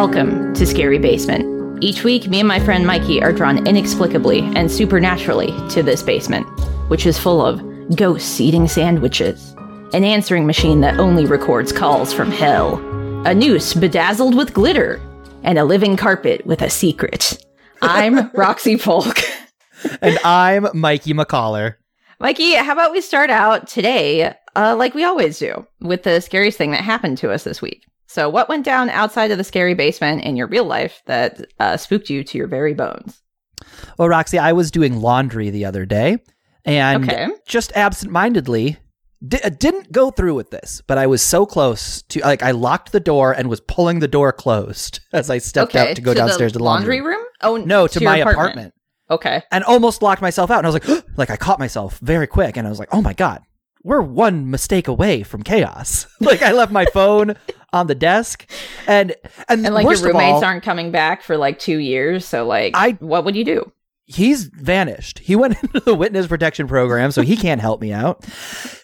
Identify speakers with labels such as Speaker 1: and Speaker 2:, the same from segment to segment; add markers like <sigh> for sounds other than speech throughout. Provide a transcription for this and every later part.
Speaker 1: Welcome to Scary Basement. Each week, me and my friend Mikey are drawn inexplicably and supernaturally to this basement, which is full of ghosts eating sandwiches, an answering machine that only records calls from hell, a noose bedazzled with glitter, and a living carpet with a secret. I'm <laughs> Roxy Polk.
Speaker 2: and I'm Mikey McCollar.
Speaker 1: Mikey, how about we start out today, uh, like we always do, with the scariest thing that happened to us this week? So, what went down outside of the scary basement in your real life that uh, spooked you to your very bones?
Speaker 2: Well, Roxy, I was doing laundry the other day and
Speaker 1: Okay.
Speaker 2: just absentmindedly di- uh, didn't go through with this, but I was so close to like I locked the door and was pulling the door closed <laughs> as I stepped
Speaker 1: okay,
Speaker 2: out to go downstairs
Speaker 1: the
Speaker 2: to the laundry.
Speaker 1: room. Oh
Speaker 2: No, to,
Speaker 1: your
Speaker 2: my apartment.
Speaker 1: Okay,
Speaker 2: and almost locked myself out. And I was like, <gasps> like I caught myself very quick, and I was like, oh my god, we're one mistake away from chaos. <laughs> like I left my phone on the desk, and and,
Speaker 1: and like your roommates
Speaker 2: all,
Speaker 1: aren't coming back for like two years. So, like,
Speaker 2: I-
Speaker 1: what would you do?
Speaker 2: he's vanished. He went <laughs> into the witness protection program, so he can't help me out.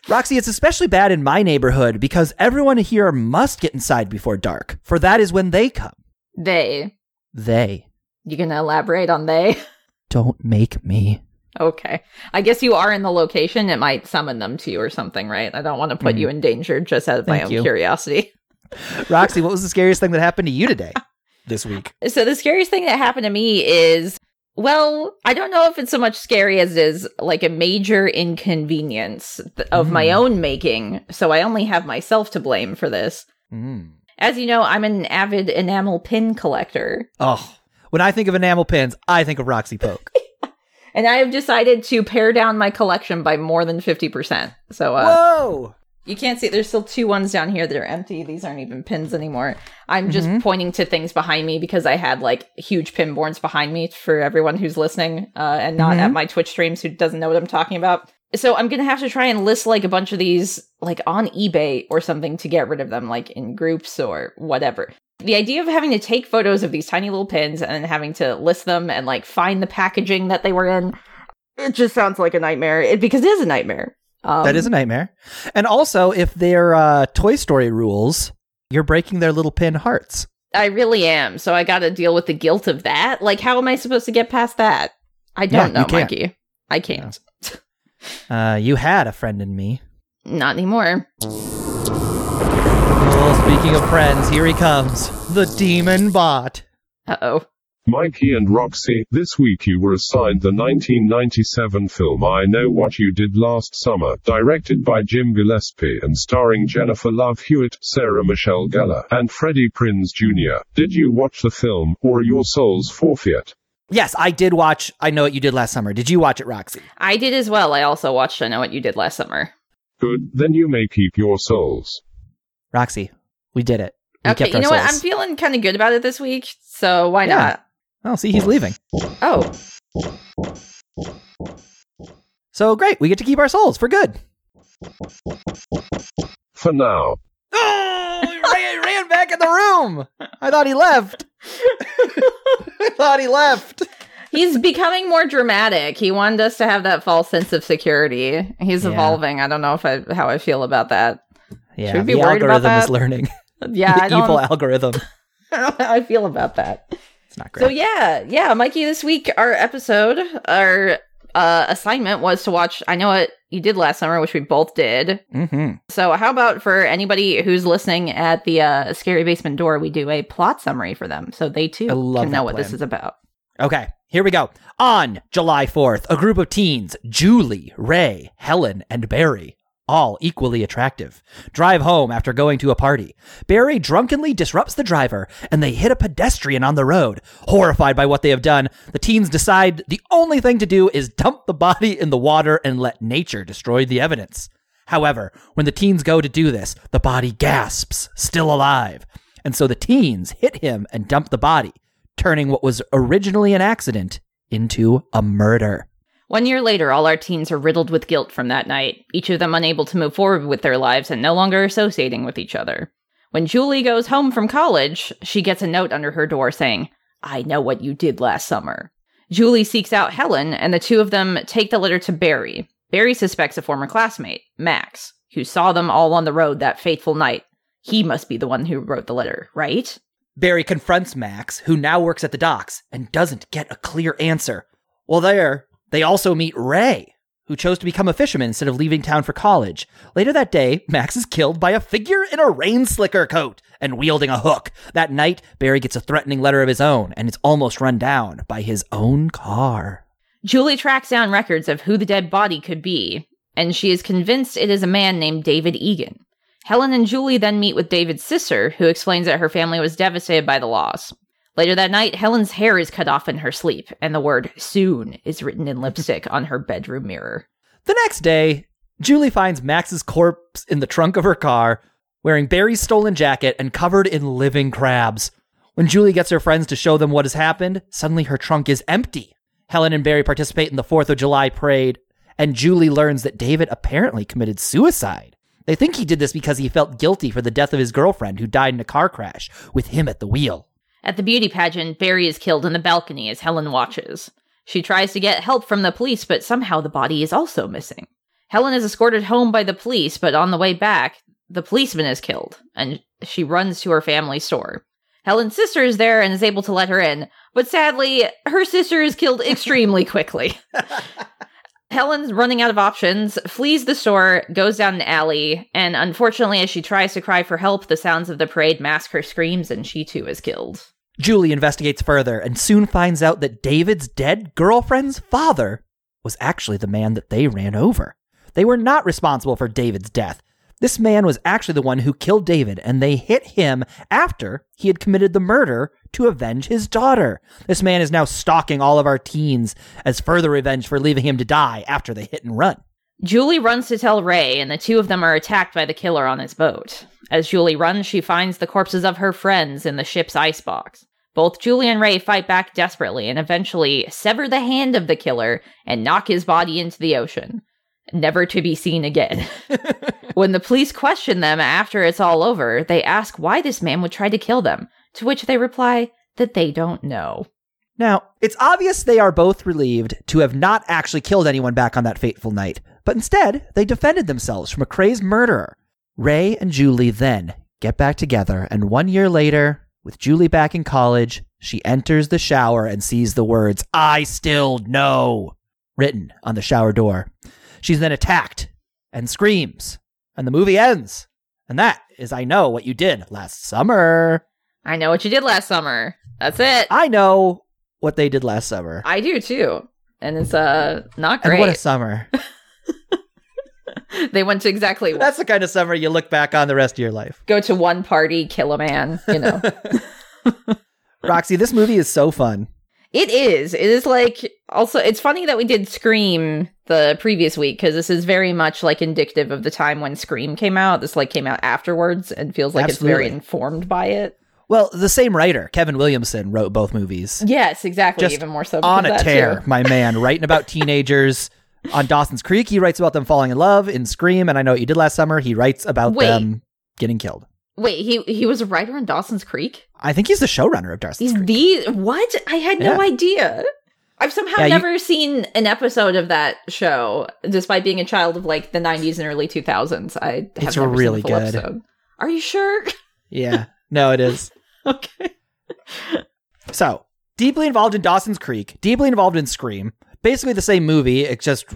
Speaker 2: Roxy, it's especially bad in my neighborhood because everyone here must get inside before dark, for that is when they come.
Speaker 1: They.
Speaker 2: They
Speaker 1: You gonna elaborate on they? <laughs>
Speaker 2: don't make me.
Speaker 1: Okay. I guess you are in the location. It might summon them to you or something, right? I don't want to put
Speaker 2: Mm.
Speaker 1: you in danger just out of my own
Speaker 2: you.
Speaker 1: curiosity. <laughs>
Speaker 2: Roxy, what was the scariest thing that happened to you today? <laughs> This week.
Speaker 1: So the scariest thing that happened to me is well, I don't know if it's so much scary as it is like a major inconvenience th- of my
Speaker 2: Mm.
Speaker 1: own making. So I only have myself to blame for this.
Speaker 2: Mm.
Speaker 1: As you know, I'm an avid enamel pin collector,
Speaker 2: Oh, when I think of enamel pins, I think of Roxy Poke. <laughs>
Speaker 1: and I have decided to pare down my collection by more than 50%. So uh,
Speaker 2: Whoa!
Speaker 1: You can't see. There's still two ones down here that are empty. These aren't even pins anymore. I'm just
Speaker 2: Mhm.
Speaker 1: pointing to things behind me because I had like huge pin boards behind me for everyone who's listening uh, and not
Speaker 2: Mhm.
Speaker 1: at my Twitch streams who doesn't know what I'm talking about. So I'm gonna have to try and list like a bunch of these like on eBay or something to get rid of them, like in groups or whatever. The idea of having to take photos of these tiny little pins and having to list them and like find the packaging that they were in, it just sounds like a nightmare. It, because it is a nightmare. Um,
Speaker 2: that is a nightmare. And also, if they're uh, Toy Story rules, you're breaking their little pin hearts.
Speaker 1: I really am. So I got to deal with the guilt of that. Like, how am I supposed to get past that? I don't
Speaker 2: Yeah,
Speaker 1: know. Mikey. I can't.
Speaker 2: Uh, you had a friend in me. <laughs>
Speaker 1: Not anymore.
Speaker 2: Well, speaking of friends, here he comes. The demon bot.
Speaker 1: Uh oh.
Speaker 3: Mikey and Roxy, this week you were assigned the 1997 film I Know What You Did Last Summer, directed by Jim Gillespie and starring Jennifer Love Hewitt, Sarah Michelle Gellar, and Freddie Prinze Jr. Did you watch the film, or your souls forfeit?
Speaker 2: Yes, I did watch I Know What You Did Last Summer. Did you watch it, Roxy?
Speaker 1: I did as well. I also watched I Know What You Did Last Summer.
Speaker 3: Good, then you may keep your souls.
Speaker 2: Roxy, we did it. We
Speaker 1: okay,
Speaker 2: kept
Speaker 1: you
Speaker 2: our
Speaker 1: know what? I'm feeling kind of good about it this week. So why
Speaker 2: Yeah.
Speaker 1: not?
Speaker 2: Oh, see, he's leaving.
Speaker 1: Oh,
Speaker 2: So great, we get to keep our souls for good.
Speaker 3: For now.
Speaker 2: Oh, he ran, ran back in the room. I thought he left. I thought he left.
Speaker 1: he's becoming more dramatic. He wanted us to have that false sense of security. He's
Speaker 2: Yeah.
Speaker 1: evolving. I don't know if I how I feel about that.
Speaker 2: Yeah,
Speaker 1: Should we be
Speaker 2: the
Speaker 1: worried about
Speaker 2: algorithm is
Speaker 1: that?
Speaker 2: learning. <laughs>
Speaker 1: Yeah,
Speaker 2: the evil algorithm. <laughs>
Speaker 1: I don't know how I feel about that.
Speaker 2: It's not great.
Speaker 1: So yeah, yeah, Mikey. This week, our episode, our uh, assignment was to watch. I know what you did last summer, which we both did.
Speaker 2: hmm
Speaker 1: So how about for anybody who's listening at the uh, scary basement door, we do a plot summary for them, so they too can know
Speaker 2: that
Speaker 1: what this is about.
Speaker 2: Okay, here we go. On July 4th, a group of teens, Julie, Ray, Helen, and Barry, all equally attractive, drive home after going to a party. Barry drunkenly disrupts the driver, and they hit a pedestrian on the road. Horrified by what they have done, the teens decide the only thing to do is dump the body in the water and let nature destroy the evidence. However, when the teens go to do this, the body gasps, still alive. And so the teens hit him and dump the body, turning what was originally an accident into a murder.
Speaker 1: One year later, all our teens are riddled with guilt from that night, each of them unable to move forward with their lives and no longer associating with each other. When Julie goes home from college, she gets a note under her door saying, I know what you did last summer. Julie seeks out Helen, and the two of them take the letter to Barry. Barry suspects a former classmate, Max, who saw them all on the road that fateful night. He must be the one who wrote the letter, right?
Speaker 2: Barry confronts Max, who now works at the docks, and doesn't get a clear answer. Well, there, they also meet Ray, who chose to become a fisherman instead of leaving town for college. Later that day, Max is killed by a figure in a rain slicker coat and wielding a hook. That night, Barry gets a threatening letter of his own, and is almost run down by his own car.
Speaker 1: Julie tracks down records of who the dead body could be, and she is convinced it is a man named David Egan. Helen and Julie then meet with David's sister, who explains that her family was devastated by the loss. Later that night, Helen's hair is cut off in her sleep, and the word soon is written in lipstick on her bedroom mirror.
Speaker 2: The next day, Julie finds Max's corpse in the trunk of her car, wearing Barry's stolen jacket and covered in living crabs. When Julie gets her friends to show them what has happened, suddenly her trunk is empty. Helen and Barry participate in the 4th of July parade, and Julie learns that David apparently committed suicide. They think he did this because he felt guilty for the death of his girlfriend who died in a car crash with him at the wheel.
Speaker 1: At the beauty pageant, Barry is killed in the balcony as Helen watches. She tries to get help from the police, but somehow the body is also missing. Helen is escorted home by the police, but on the way back, the policeman is killed, and she runs to her family store. Helen's sister is there and is able to let her in, but sadly, her sister is killed <laughs> extremely quickly. <laughs> Helen's running out of options, flees the store, goes down an alley, and unfortunately, as she tries to cry for help, the sounds of the parade mask her screams, and she too is killed.
Speaker 2: Julie investigates further and soon finds out that David's dead girlfriend's father was actually the man that they ran over. They were not responsible for David's death. This man was actually the one who killed David, and they hit him after he had committed the murder to avenge his daughter. This man is now stalking all of our teens as further revenge for leaving him to die after the hit and run.
Speaker 1: Julie runs to tell Ray, and the two of them are attacked by the killer on his boat. As Julie runs, she finds the corpses of her friends in the ship's icebox. Both Julie and Ray fight back desperately and eventually sever the hand of the killer and knock his body into the ocean, never to be seen again. <laughs> when the police question them after it's all over, they ask why this man would try to kill them, to which they reply that they don't know.
Speaker 2: Now, it's obvious they are both relieved to have not actually killed anyone back on that fateful night, but instead, they defended themselves from a crazed murderer. Ray and Julie then get back together, and one year later, with Julie back in college, she enters the shower and sees the words, I still know, written on the shower door. She's then attacked and screams, and the movie ends. And that is I Know What You Did Last Summer.
Speaker 1: I know what you did last summer. That's it.
Speaker 2: I know what they did last summer.
Speaker 1: I do too. And it's uh not
Speaker 2: And
Speaker 1: great.
Speaker 2: what a summer. <laughs>
Speaker 1: they went to exactly
Speaker 2: That's the kind of summer you look back on the rest of your life.
Speaker 1: go to one party, kill a man, you know. <laughs>
Speaker 2: Roxy, this movie is so fun.
Speaker 1: It is. It is like also it's funny that we did Scream the previous week because this is very much like indicative of the time when Scream came out. This like came out afterwards and feels like it's very informed by it.
Speaker 2: Well, the same writer, Kevin Williamson, wrote both movies.
Speaker 1: Yes, exactly.
Speaker 2: Just
Speaker 1: Even more so
Speaker 2: on a tear, my man, <laughs> writing about teenagers. On Dawson's Creek, he writes about them falling in love. In Scream, and I know what you did last summer, he writes about
Speaker 1: Wait.
Speaker 2: them getting killed.
Speaker 1: Wait, he he was a writer on Dawson's Creek.
Speaker 2: I think he's the showrunner of Dawson's
Speaker 1: He's
Speaker 2: Creek.
Speaker 1: the what? I had no
Speaker 2: Yeah.
Speaker 1: idea. I've somehow
Speaker 2: Yeah, you-
Speaker 1: never seen an episode of that show, despite being a child of like the '90s and early 2000s. I have
Speaker 2: It's
Speaker 1: never
Speaker 2: really
Speaker 1: seen full
Speaker 2: good.
Speaker 1: episode. Are you sure? <laughs>
Speaker 2: yeah, no, it is. <laughs>
Speaker 1: okay.
Speaker 2: So, deeply involved in Dawson's Creek, deeply involved in Scream. Basically the same movie, it's just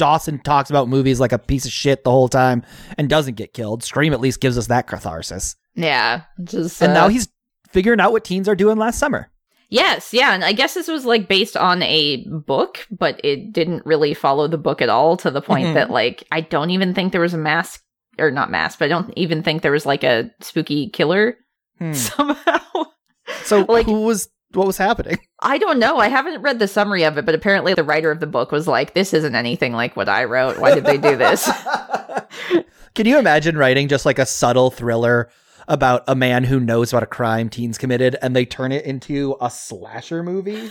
Speaker 2: Dawson talks about movies like a piece of shit the whole time and doesn't get killed. Scream at least gives us that catharsis.
Speaker 1: Yeah, just
Speaker 2: And
Speaker 1: uh,
Speaker 2: now he's figuring out what teens are doing last summer.
Speaker 1: Yes, yeah, and I guess this was like based on a book, but it didn't really follow the book at all to the point
Speaker 2: Mhm.
Speaker 1: that like I don't even think there was a mask or not mask, but I don't even think there was like a spooky killer
Speaker 2: Hmm. <laughs>
Speaker 1: somehow.
Speaker 2: So,
Speaker 1: Like-
Speaker 2: who was what was happening? <laughs>
Speaker 1: I don't know. I haven't read the summary of it, but apparently the writer of the book was like, "This isn't anything like what I wrote. Why did they do this?" <laughs> <laughs>
Speaker 2: Can you imagine writing just like a subtle thriller about a man who knows about a crime teens committed and they turn it into a slasher movie?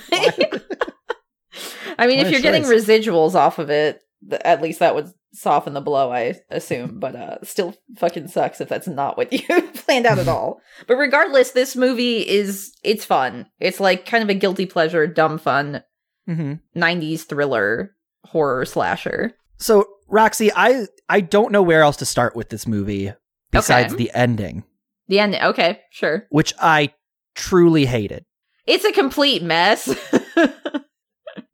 Speaker 1: I mean,
Speaker 2: What
Speaker 1: if you're getting residuals off of it, th- at least that would soften the blow, I assume. But uh, still fucking sucks if that's not what <laughs> you planned out at <laughs> all. But regardless, this movie is it's fun. It's like kind of a guilty pleasure, dumb fun
Speaker 2: hmm
Speaker 1: 90s thriller horror slasher.
Speaker 2: So, Roxy, I I don't know where else to start with this movie besides
Speaker 1: Okay.
Speaker 2: the ending,
Speaker 1: The end. Okay, sure.
Speaker 2: which I truly hated.
Speaker 1: It's a complete mess. <laughs>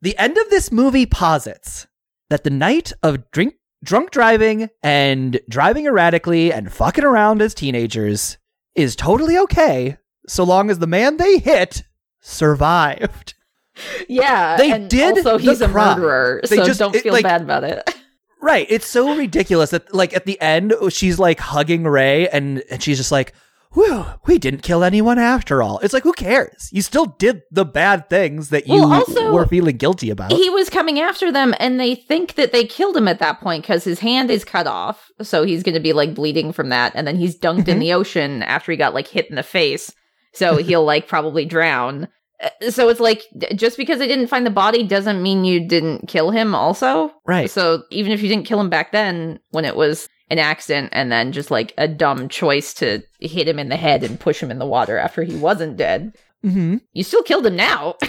Speaker 2: The end of this movie posits that the night of drink drunk driving and driving erratically and fucking around as teenagers is totally okay so long as the man they hit survived.
Speaker 1: yeah.
Speaker 2: They
Speaker 1: and
Speaker 2: did
Speaker 1: Also,
Speaker 2: the
Speaker 1: he's a
Speaker 2: crime.
Speaker 1: murderer,
Speaker 2: They
Speaker 1: so
Speaker 2: just-
Speaker 1: don't
Speaker 2: it,
Speaker 1: feel
Speaker 2: like-
Speaker 1: bad about it. <laughs>
Speaker 2: Right. It's so ridiculous that like at the end oh, she's like hugging Ray and, and she's just like, Whew, we didn't kill anyone after all. It's like who cares? You still did the bad things that you
Speaker 1: Well, also-
Speaker 2: were feeling guilty about.
Speaker 1: He was coming after them, and they think that they killed him at that point because his hand is cut off. So he's going to be like bleeding from that. And then he's dunked in
Speaker 2: Mhm.
Speaker 1: the ocean after he got like hit in the face. So he'll like probably drown. Uh, So it's like just because they didn't find the body doesn't mean you didn't kill him, also.
Speaker 2: right.
Speaker 1: So even if you didn't kill him back then, when it was an accident and then just like a dumb choice to hit him in the head and push him in the water after he wasn't dead,
Speaker 2: mm-hmm.
Speaker 1: you still killed him now. <laughs>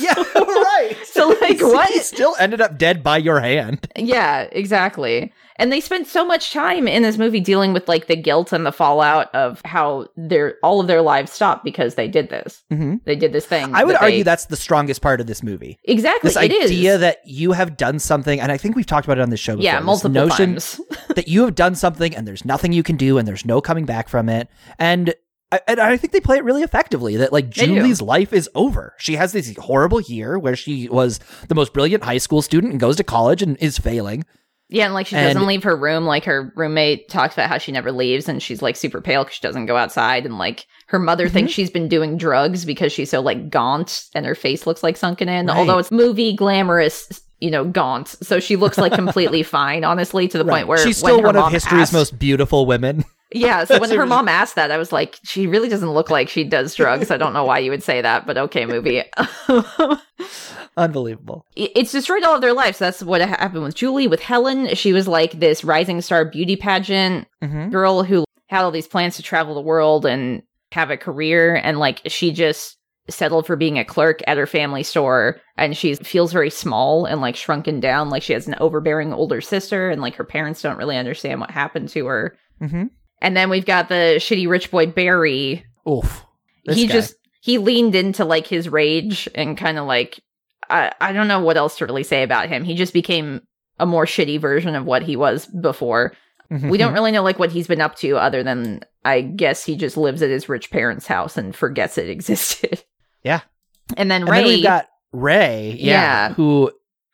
Speaker 2: Yeah, <laughs> right.
Speaker 1: So, like, <laughs> what?
Speaker 2: He still ended up dead by your hand.
Speaker 1: Yeah, exactly. And they spent so much time in this movie dealing with like the guilt and the fallout of how their all of their lives stopped because they did this.
Speaker 2: Mm-hmm.
Speaker 1: They did this thing.
Speaker 2: I would
Speaker 1: that
Speaker 2: argue
Speaker 1: they-
Speaker 2: that's the strongest part of this movie.
Speaker 1: exactly
Speaker 2: This
Speaker 1: it is.
Speaker 2: idea that you have done something, and I think we've talked about it on this show before.
Speaker 1: yeah,
Speaker 2: this
Speaker 1: multiple
Speaker 2: notion
Speaker 1: times. <laughs>
Speaker 2: that you have done something and there's nothing you can do and there's no coming back from it. And I, and I think they play it really effectively that like
Speaker 1: They do.
Speaker 2: Julie's life is over. She has this horrible year where she was the most brilliant high school student and goes to college and is failing.
Speaker 1: Yeah, and like she
Speaker 2: And-
Speaker 1: doesn't leave her room. Like her roommate talks about how she never leaves, and she's like super pale because she doesn't go outside. And like her mother thinks
Speaker 2: Mm-hmm.
Speaker 1: she's been doing drugs because she's so like gaunt and her face looks like sunken in.
Speaker 2: Right.
Speaker 1: Although it's movie glamorous, you know, gaunt, so she looks like completely <laughs> fine. Honestly, to the
Speaker 2: Right.
Speaker 1: point where
Speaker 2: she's still one of history's
Speaker 1: asked-
Speaker 2: most beautiful women.
Speaker 1: Yeah, so <laughs> when her mom asked that, I was like, she really doesn't look like she does <laughs> drugs. I don't know why you would say that, but okay, movie. <laughs>
Speaker 2: Unbelievable.
Speaker 1: It's destroyed all of their lives. That's what happened with Julie, with Helen. She was like this rising star beauty pageant
Speaker 2: Mm-hmm.
Speaker 1: girl who had all these plans to travel the world and have a career. And like she just settled for being a clerk at her family store. And she feels very small and like shrunken down. Like she has an overbearing older sister. And like her parents don't really understand what happened to her.
Speaker 2: Mm-hmm.
Speaker 1: And then we've got the shitty rich boy Barry
Speaker 2: Oof.
Speaker 1: He
Speaker 2: guy.
Speaker 1: just he leaned into like his rage and kind of like I I don't know what else to really say about him. He just became a more shitty version of what he was before.
Speaker 2: Mm-hmm.
Speaker 1: We don't really know like what he's been up to other than I guess he just lives at his rich parents' house and forgets it <laughs> existed.
Speaker 2: Yeah.
Speaker 1: And then
Speaker 2: And
Speaker 1: Ray
Speaker 2: then we've got Ray, yeah,
Speaker 1: Yeah.
Speaker 2: who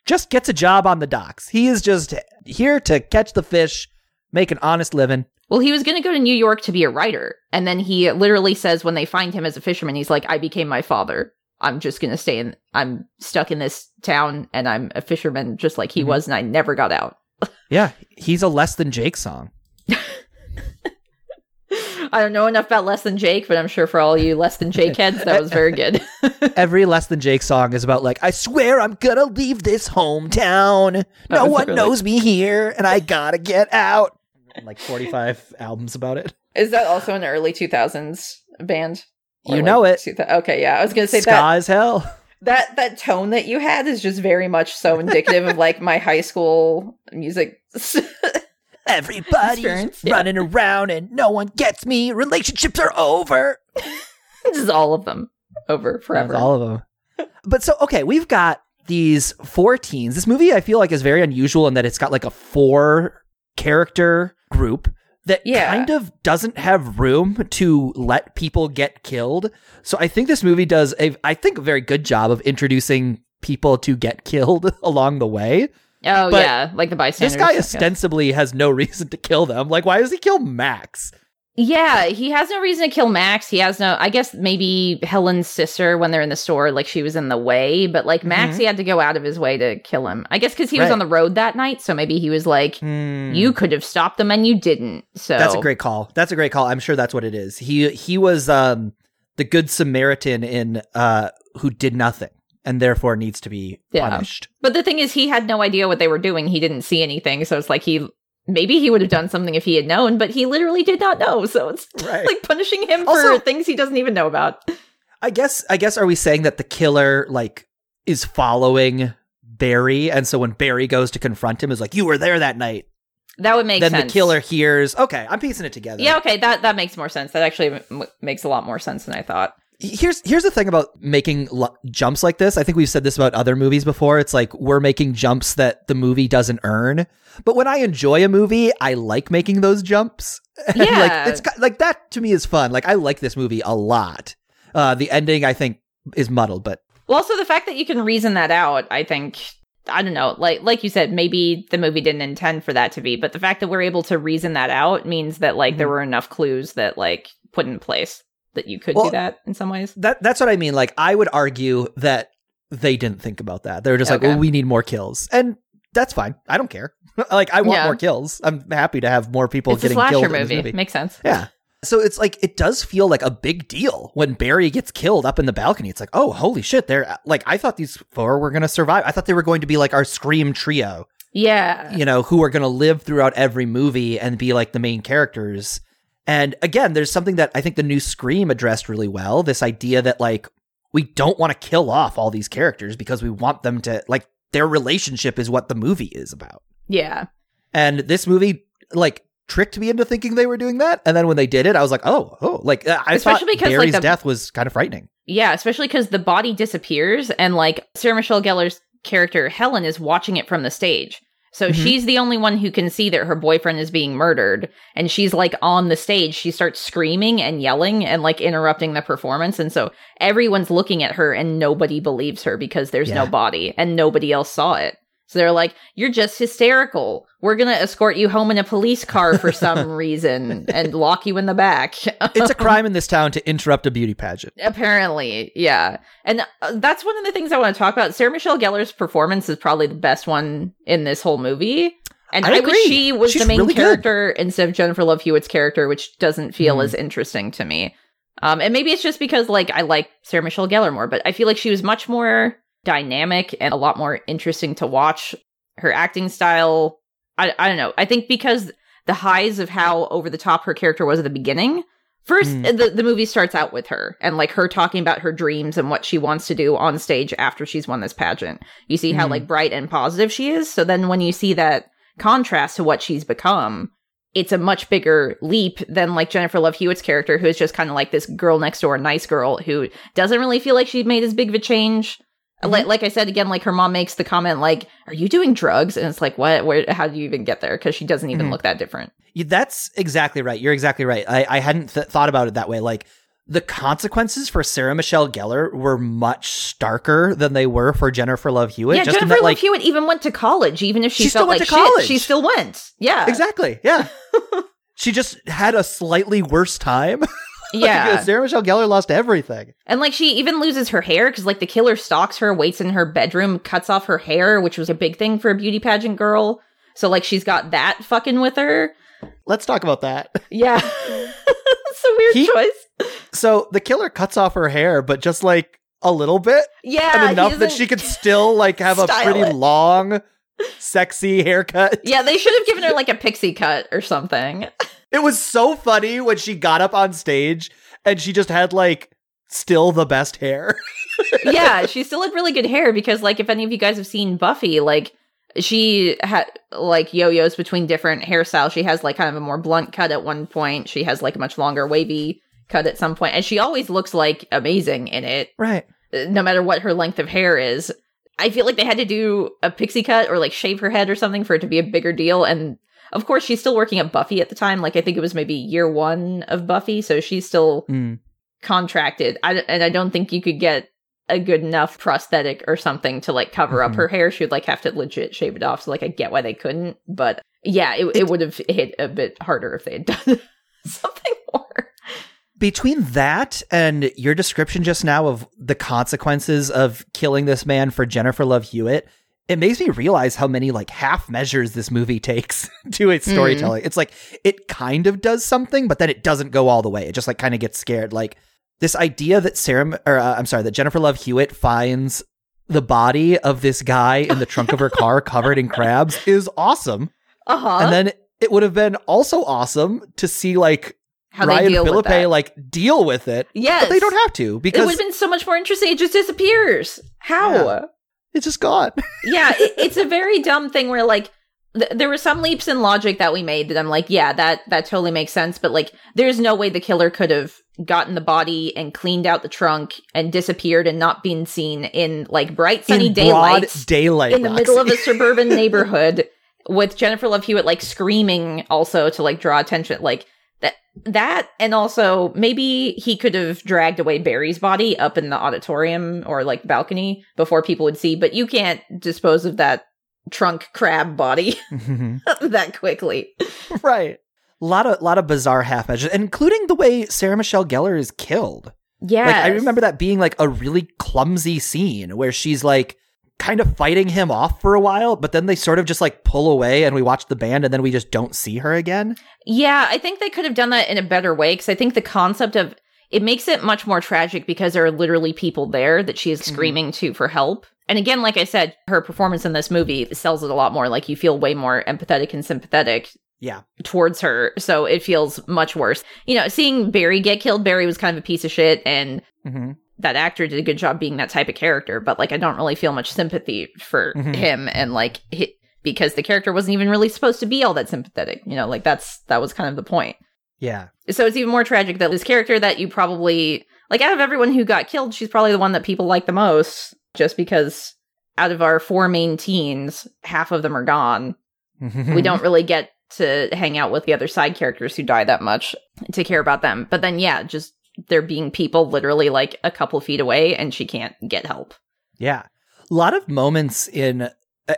Speaker 2: just gets a job on the docks. He is just here to catch the fish, make an honest living.
Speaker 1: Well, he was going to go to New York to be a writer. And then he literally says when they find him as a fisherman, he's like, I became my father. I'm just going to stay in, I'm stuck in this town and I'm a fisherman just like he
Speaker 2: Mhm.
Speaker 1: was. And I never got out. <laughs>
Speaker 2: Yeah, he's a less than Jake song. <laughs>
Speaker 1: I don't know enough about Less Than Jake, but I'm sure for all you Less Than Jake heads, that was very good. <laughs>
Speaker 2: Every less than Jake song is about like, I swear I'm gonna leave this hometown. No one
Speaker 1: really-
Speaker 2: knows me here, and I gotta get out. Like 45 albums about it.
Speaker 1: Is that also an early 2000s band? Or
Speaker 2: You
Speaker 1: like
Speaker 2: know it.
Speaker 1: 2000 Okay, yeah. I was going to say
Speaker 2: Ska
Speaker 1: that
Speaker 2: as hell.
Speaker 1: that that tone that you had is just very much so indicative of like my high school music.
Speaker 2: Everybody's
Speaker 1: yeah.
Speaker 2: running around and no one gets me. Relationships are over. <laughs>
Speaker 1: this is all of them over forever.
Speaker 2: That's all of them. but so okay, we've got these four teens. This movie I feel like is very unusual in that it's got like a four character group that
Speaker 1: Yeah.
Speaker 2: kind of doesn't have room to let people get killed. So I think this movie does a I think a very good job of introducing people to get killed <laughs> along the way.
Speaker 1: oh
Speaker 2: but
Speaker 1: yeah, like the bystanders.
Speaker 2: This guy ostensibly has no <laughs> reason to kill them. Like why does he kill Max?
Speaker 1: Yeah, he has no reason to kill Max. He has no. I guess maybe Helen's sister when they're in the store, like she was in the way, but like Max,
Speaker 2: Mhm.
Speaker 1: he had to go out of his way to kill him. I guess because he was on the road that night, so maybe he was like,
Speaker 2: Hmm.
Speaker 1: "You could have stopped them and you didn't." So
Speaker 2: That's a great call. That's a great call. I'm sure that's what it is. He he was um the good Samaritan in uh who did nothing and therefore needs to be
Speaker 1: Yeah.
Speaker 2: punished.
Speaker 1: But the thing is, he had no idea what they were doing. He didn't see anything, so it's like he maybe he would have done something if he had known, but he literally did not know. So it's <laughs>
Speaker 2: Right.
Speaker 1: like punishing him
Speaker 2: Also-
Speaker 1: for things he doesn't even know about.
Speaker 2: I guess I guess are we saying that the killer like is following Barry and so when Barry goes to confront him is like you were there that night.
Speaker 1: That would make sense.
Speaker 2: then
Speaker 1: sense.
Speaker 2: the killer hears, okay, I'm piecing it together.
Speaker 1: Yeah, okay, that that makes more sense. That actually m- makes a lot more sense than I thought.
Speaker 2: Here's here's the thing about making l- jumps like this. I think we've said this about other movies before. It's like we're making jumps that the movie doesn't earn. But when I enjoy a movie, I like making those jumps. <laughs>
Speaker 1: Yeah.
Speaker 2: like it's like that to me is fun. Like I like this movie a lot. Uh, the ending I think is muddled, but
Speaker 1: Well, also the fact that you can reason that out, I think I don't know, like like you said, maybe the movie didn't intend for that to be, but the fact that we're able to reason that out means that like there
Speaker 2: Mhm.
Speaker 1: were enough clues that like put in place that you could
Speaker 2: Well-
Speaker 1: do that in some ways.
Speaker 2: that that's what I mean. Like I would argue that they didn't think about that. They were just like, well, we need more kills, and that's fine. I don't care. <laughs> like I want
Speaker 1: Yeah.
Speaker 2: more kills. I'm happy to have more people
Speaker 1: It's
Speaker 2: getting
Speaker 1: slasher
Speaker 2: killed in
Speaker 1: movie.
Speaker 2: movie.
Speaker 1: Makes sense.
Speaker 2: Yeah. So it's like it does feel like a big deal when Barry gets killed up in the balcony. It's like, oh, holy shit! They're like, I thought these four were gonna survive. I thought they were going to be like our Scream trio,
Speaker 1: Yeah.
Speaker 2: you know, who are gonna live throughout every movie and be like the main characters. And again, there's something that I think the new Scream addressed really well. This idea that like we don't want to kill off all these characters because we want them to like their relationship is what the movie is about.
Speaker 1: Yeah.
Speaker 2: And this movie, like, tricked me into thinking they were doing that. And then when they did it, I was like, oh, oh, like, uh, I
Speaker 1: Especially
Speaker 2: thought
Speaker 1: because, like, the-
Speaker 2: death was kind of frightening.
Speaker 1: Yeah, especially because the body disappears and like Sarah Michelle Gellar's character Helen is watching it from the stage. So
Speaker 2: Mhm.
Speaker 1: she's the only one who can see that her boyfriend is being murdered. And she's like on the stage. She starts screaming and yelling and like interrupting the performance. And so everyone's looking at her and nobody believes her because there's no body and nobody else saw it. So they're like, you're just hysterical. We're going to escort you home in a police car for <laughs> some reason and lock you in the back.
Speaker 2: It's a crime in <laughs> this town to interrupt a beauty pageant.
Speaker 1: Apparently, yeah. And uh, that's one of the things I want to talk about. Sarah Michelle Gellar's performance is probably the best one in this whole movie. And
Speaker 2: I
Speaker 1: I,
Speaker 2: agree.
Speaker 1: wish she was
Speaker 2: She's
Speaker 1: the main
Speaker 2: really good.
Speaker 1: character instead of Jennifer Love Hewitt's character, which doesn't feel
Speaker 2: Mhm.
Speaker 1: as interesting to me. Um, and maybe it's just because like I like Sarah Michelle Gellar more, but I feel like she was much more dynamic and a lot more interesting to watch. Her acting style, I I don't know. I think because the highs of how over the top her character was at the beginning. First,
Speaker 2: Mm.
Speaker 1: the, the movie starts out with her and like her talking about her dreams and what she wants to do on stage after she's won this pageant. You see how
Speaker 2: Mhm.
Speaker 1: like bright and positive she is. So then when you see that contrast to what she's become, it's a much bigger leap than like Jennifer Love Hewitt's character, who is just kind of like this girl next door, nice girl who doesn't really feel like she made as big of a change.
Speaker 2: Mm-hmm.
Speaker 1: Like, like I said again, like her mom makes the comment, like, "Are you doing drugs?" And it's like, "What? Where? How do you even get there?" Because she doesn't even
Speaker 2: Mhm.
Speaker 1: look that different.
Speaker 2: Yeah, That's exactly right. You're exactly right. I, I hadn't th- thought about it that way. Like, the consequences for Sarah Michelle Gellar were much starker than they were for Jennifer Love Hewitt.
Speaker 1: yeah,
Speaker 2: just in
Speaker 1: Jennifer
Speaker 2: that,
Speaker 1: Love
Speaker 2: like,
Speaker 1: Hewitt even went to college, even if she,
Speaker 2: She still
Speaker 1: felt
Speaker 2: went
Speaker 1: like
Speaker 2: to
Speaker 1: shit.
Speaker 2: college.
Speaker 1: She still went. Yeah,
Speaker 2: exactly. Yeah. <laughs> she just had a slightly worse time. <laughs> <laughs>
Speaker 1: Yeah,
Speaker 2: Like, Sarah Michelle Gellar lost everything.
Speaker 1: And like she even loses her hair because like the killer stalks her, waits in her bedroom, cuts off her hair, which was a big thing for a beauty pageant girl. So like she's got that fucking with her.
Speaker 2: Let's talk about that. <laughs>
Speaker 1: Yeah. <laughs> it's a weird
Speaker 2: He-
Speaker 1: choice.
Speaker 2: So the killer cuts off her hair, but just like a little bit
Speaker 1: Yeah.
Speaker 2: and enough that she could still like have a pretty
Speaker 1: it.
Speaker 2: long, sexy haircut.
Speaker 1: Yeah, they should have given her like a pixie cut or something.
Speaker 2: It was so funny when she got up on stage and she just had like still the best hair. <laughs>
Speaker 1: yeah, she still had really good hair because like if any of you guys have seen Buffy, like she had like yo-yos between different hairstyles. She has like kind of a more blunt cut at one point. She has like a much longer wavy cut at some point, and she always looks like amazing in it.
Speaker 2: Right.
Speaker 1: uh, no matter what her length of hair is. I feel like they had to do a pixie cut or like shave her head or something for it to be a bigger deal. And of course, she's still working at Buffy at the time. Like, I think it was maybe year one of Buffy. So she's still contracted. I, and I don't think you could get a good enough prosthetic or something to like cover
Speaker 2: Mhm.
Speaker 1: up her hair. She would like have to legit shave it off. So, like, I get why they couldn't. But yeah, it, it would have hit a bit harder if they had done <laughs> something more.
Speaker 2: Between that and your description just now of the consequences of killing this man for Jennifer Love Hewitt, it makes me realize how many like half measures this movie takes <laughs> to its storytelling. It's like it kind of does something, but then it doesn't go all the way. It just like kind of gets scared. Like this idea that Sarah, or uh, I'm sorry, that Jennifer Love Hewitt finds the body of this guy in the trunk of her car <laughs> covered in crabs is awesome.
Speaker 1: Uh huh.
Speaker 2: And then it would have been also awesome to see like
Speaker 1: How
Speaker 2: Ryan
Speaker 1: Phillippe
Speaker 2: like deal with it.
Speaker 1: yes.
Speaker 2: But they don't have to because
Speaker 1: It would have been so much more interesting. It just disappears. How?
Speaker 2: Yeah. It's just gone. <laughs>
Speaker 1: Yeah, it, it's a very dumb thing where, like, th- there were some leaps in logic that we made that I'm like, yeah, that that totally makes sense. But like, there's no way the killer could have gotten the body and cleaned out the trunk and disappeared and not been seen in like bright sunny
Speaker 2: in
Speaker 1: daylight
Speaker 2: daylight
Speaker 1: in the
Speaker 2: Roxy.
Speaker 1: middle of a <laughs> suburban neighborhood with Jennifer Love Hewitt like screaming also to like draw attention like that that and also maybe he could have dragged away Barry's body up in the auditorium or like balcony before people would see but you can't dispose of that trunk crab body <laughs>
Speaker 2: Mhm.
Speaker 1: that quickly. <laughs>
Speaker 2: right. A lot of lot of bizarre half measures, including the way Sarah Michelle Gellar is killed.
Speaker 1: Yeah.
Speaker 2: Like I remember that being like a really clumsy scene where she's like kind of fighting him off for a while, but then they sort of just like pull away and we watch the band and then we just don't see her again.
Speaker 1: Yeah, I think they could have done that in a better way because I think the concept of it makes it much more tragic because there are literally people there that she is
Speaker 2: Mhm.
Speaker 1: screaming to for help. And again, like I said, her performance in this movie sells it a lot more. Like you feel way more empathetic and sympathetic
Speaker 2: Yeah.
Speaker 1: towards her. So it feels much worse. You know, seeing Barry get killed, Barry was kind of a piece of shit and
Speaker 2: Mm-hmm.
Speaker 1: That actor did a good job being that type of character, but like I don't really feel much sympathy for
Speaker 2: Mhm.
Speaker 1: him and like hi because the character wasn't even really supposed to be all that sympathetic. You know, like that's that was kind of the point.
Speaker 2: Yeah.
Speaker 1: So it's even more tragic that this character that you probably like out of everyone who got killed, she's probably the one that people like the most, just because out of our four main teens, half of them are gone. <laughs> we don't really get to hang out with the other side characters who die that much to care about them. But then yeah, just there being people literally like a couple feet away and she can't get help.
Speaker 2: Yeah. A lot of moments in,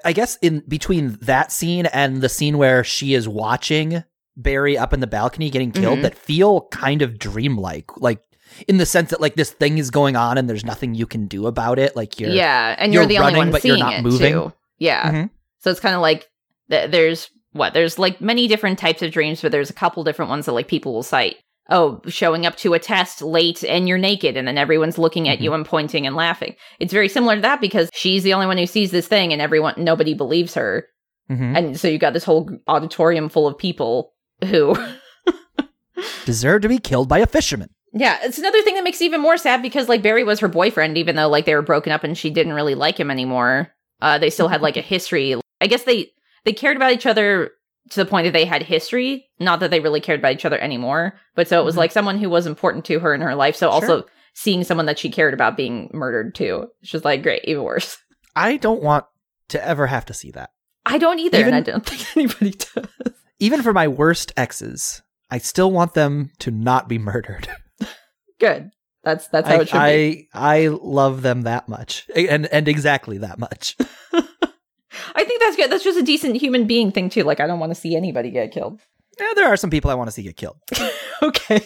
Speaker 2: I- guess, in between that scene and the scene where she is watching Barry up in the balcony getting killed
Speaker 1: Mhm.
Speaker 2: that feel kind of dreamlike. Like, in the sense that, like, this thing is going on and there's nothing you can do about it. Like, you're.
Speaker 1: yeah, and
Speaker 2: you're
Speaker 1: you're, the only one
Speaker 2: but you're
Speaker 1: seeing
Speaker 2: not
Speaker 1: it
Speaker 2: moving.
Speaker 1: too. Yeah.
Speaker 2: Mhm.
Speaker 1: So it's kind of like th- there's what there's like many different types of dreams, but there's a couple different ones that like people will cite. Oh, showing up to a test late and you're naked, and then everyone's looking at
Speaker 2: Mm-hmm.
Speaker 1: you and pointing and laughing. It's very similar to that because she's the only one who sees this thing, and everyone nobody believes her,
Speaker 2: Mhm.
Speaker 1: and so you got this whole auditorium full of people who. <laughs>
Speaker 2: Deserve to be killed by a fisherman.
Speaker 1: Yeah, it's another thing that makes it even more sad because like Barry was her boyfriend, even though like they were broken up and she didn't really like him anymore. Uh, they still had like a history. I guess they they cared about each other to the point that they had history. Not that they really cared about each other anymore, but so it was
Speaker 2: Mhm.
Speaker 1: like someone who was important to her in her life. So
Speaker 2: Sure.
Speaker 1: also seeing someone that she cared about being murdered too, it's just like great, even worse.
Speaker 2: I don't want to ever have to see that.
Speaker 1: I don't either,
Speaker 2: Even-
Speaker 1: and I don't <laughs> think anybody does.
Speaker 2: Even for my worst exes, I still want them to not be murdered.
Speaker 1: Good. That's that's how
Speaker 2: I,
Speaker 1: it should be.
Speaker 2: I I love them that much, and and exactly that much. <laughs>
Speaker 1: I think that's good. That's just a decent human being thing too. Like I don't want to see anybody get killed.
Speaker 2: Yeah, there are some people I want to see get killed. <laughs>
Speaker 1: Okay.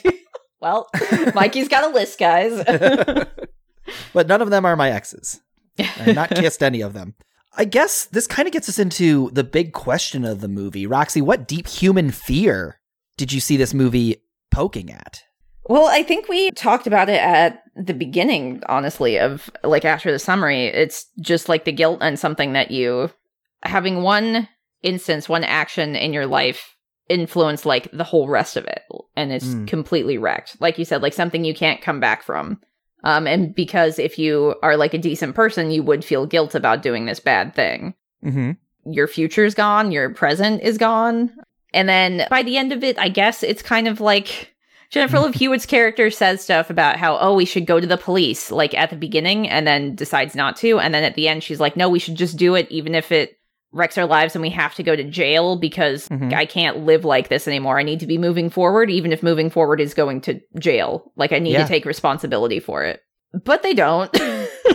Speaker 1: Well, Mikey's got a list, guys. <laughs>
Speaker 2: but none of them are my exes. <laughs> I've not kissed any of them. I guess this kind of gets us into the big question of the movie. Roxy, what deep human fear did you see this movie poking at?
Speaker 1: Well, I think we talked about it at the beginning, honestly, of like after the summary. It's just like the guilt and something that you having one instance, one action in your life influence like the whole rest of it. And it's
Speaker 2: Mm.
Speaker 1: completely wrecked. Like you said, like something you can't come back from. Um, and because if you are like a decent person, you would feel guilt about doing this bad thing.
Speaker 2: Mm-hmm.
Speaker 1: your future's gone, your present is gone. And then by the end of it, I guess it's kind of like Jennifer Love Hewitt's character says stuff about how, oh, we should go to the police, like at the beginning, and then decides not to. And then at the end, she's like, no, we should just do it, even if it wrecks our lives and we have to go to jail because
Speaker 2: Mhm.
Speaker 1: I can't live like this anymore. I need to be moving forward, even if moving forward is going to jail. Like, I need
Speaker 2: Yeah.
Speaker 1: to take responsibility for it. But they don't. <laughs>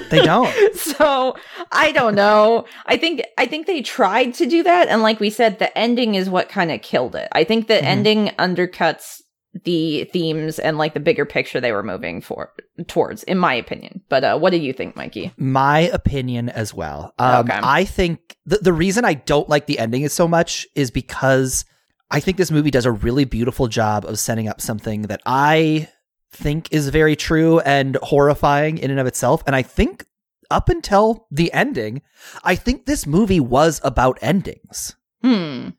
Speaker 2: They don't.
Speaker 1: so I don't know. I think I think they tried to do that, and like we said, the ending is what kind of killed it. I think the
Speaker 2: Mhm.
Speaker 1: ending undercuts the themes and like the bigger picture they were moving for towards, in my opinion. But uh, what do you think, Mikey?
Speaker 2: My opinion as well. Um,
Speaker 1: Okay.
Speaker 2: I think the, the reason I don't like the ending is so much is because I think this movie does a really beautiful job of setting up something that I think is very true and horrifying in and of itself. And I think up until the ending, I think this movie was about endings.
Speaker 1: Hmm.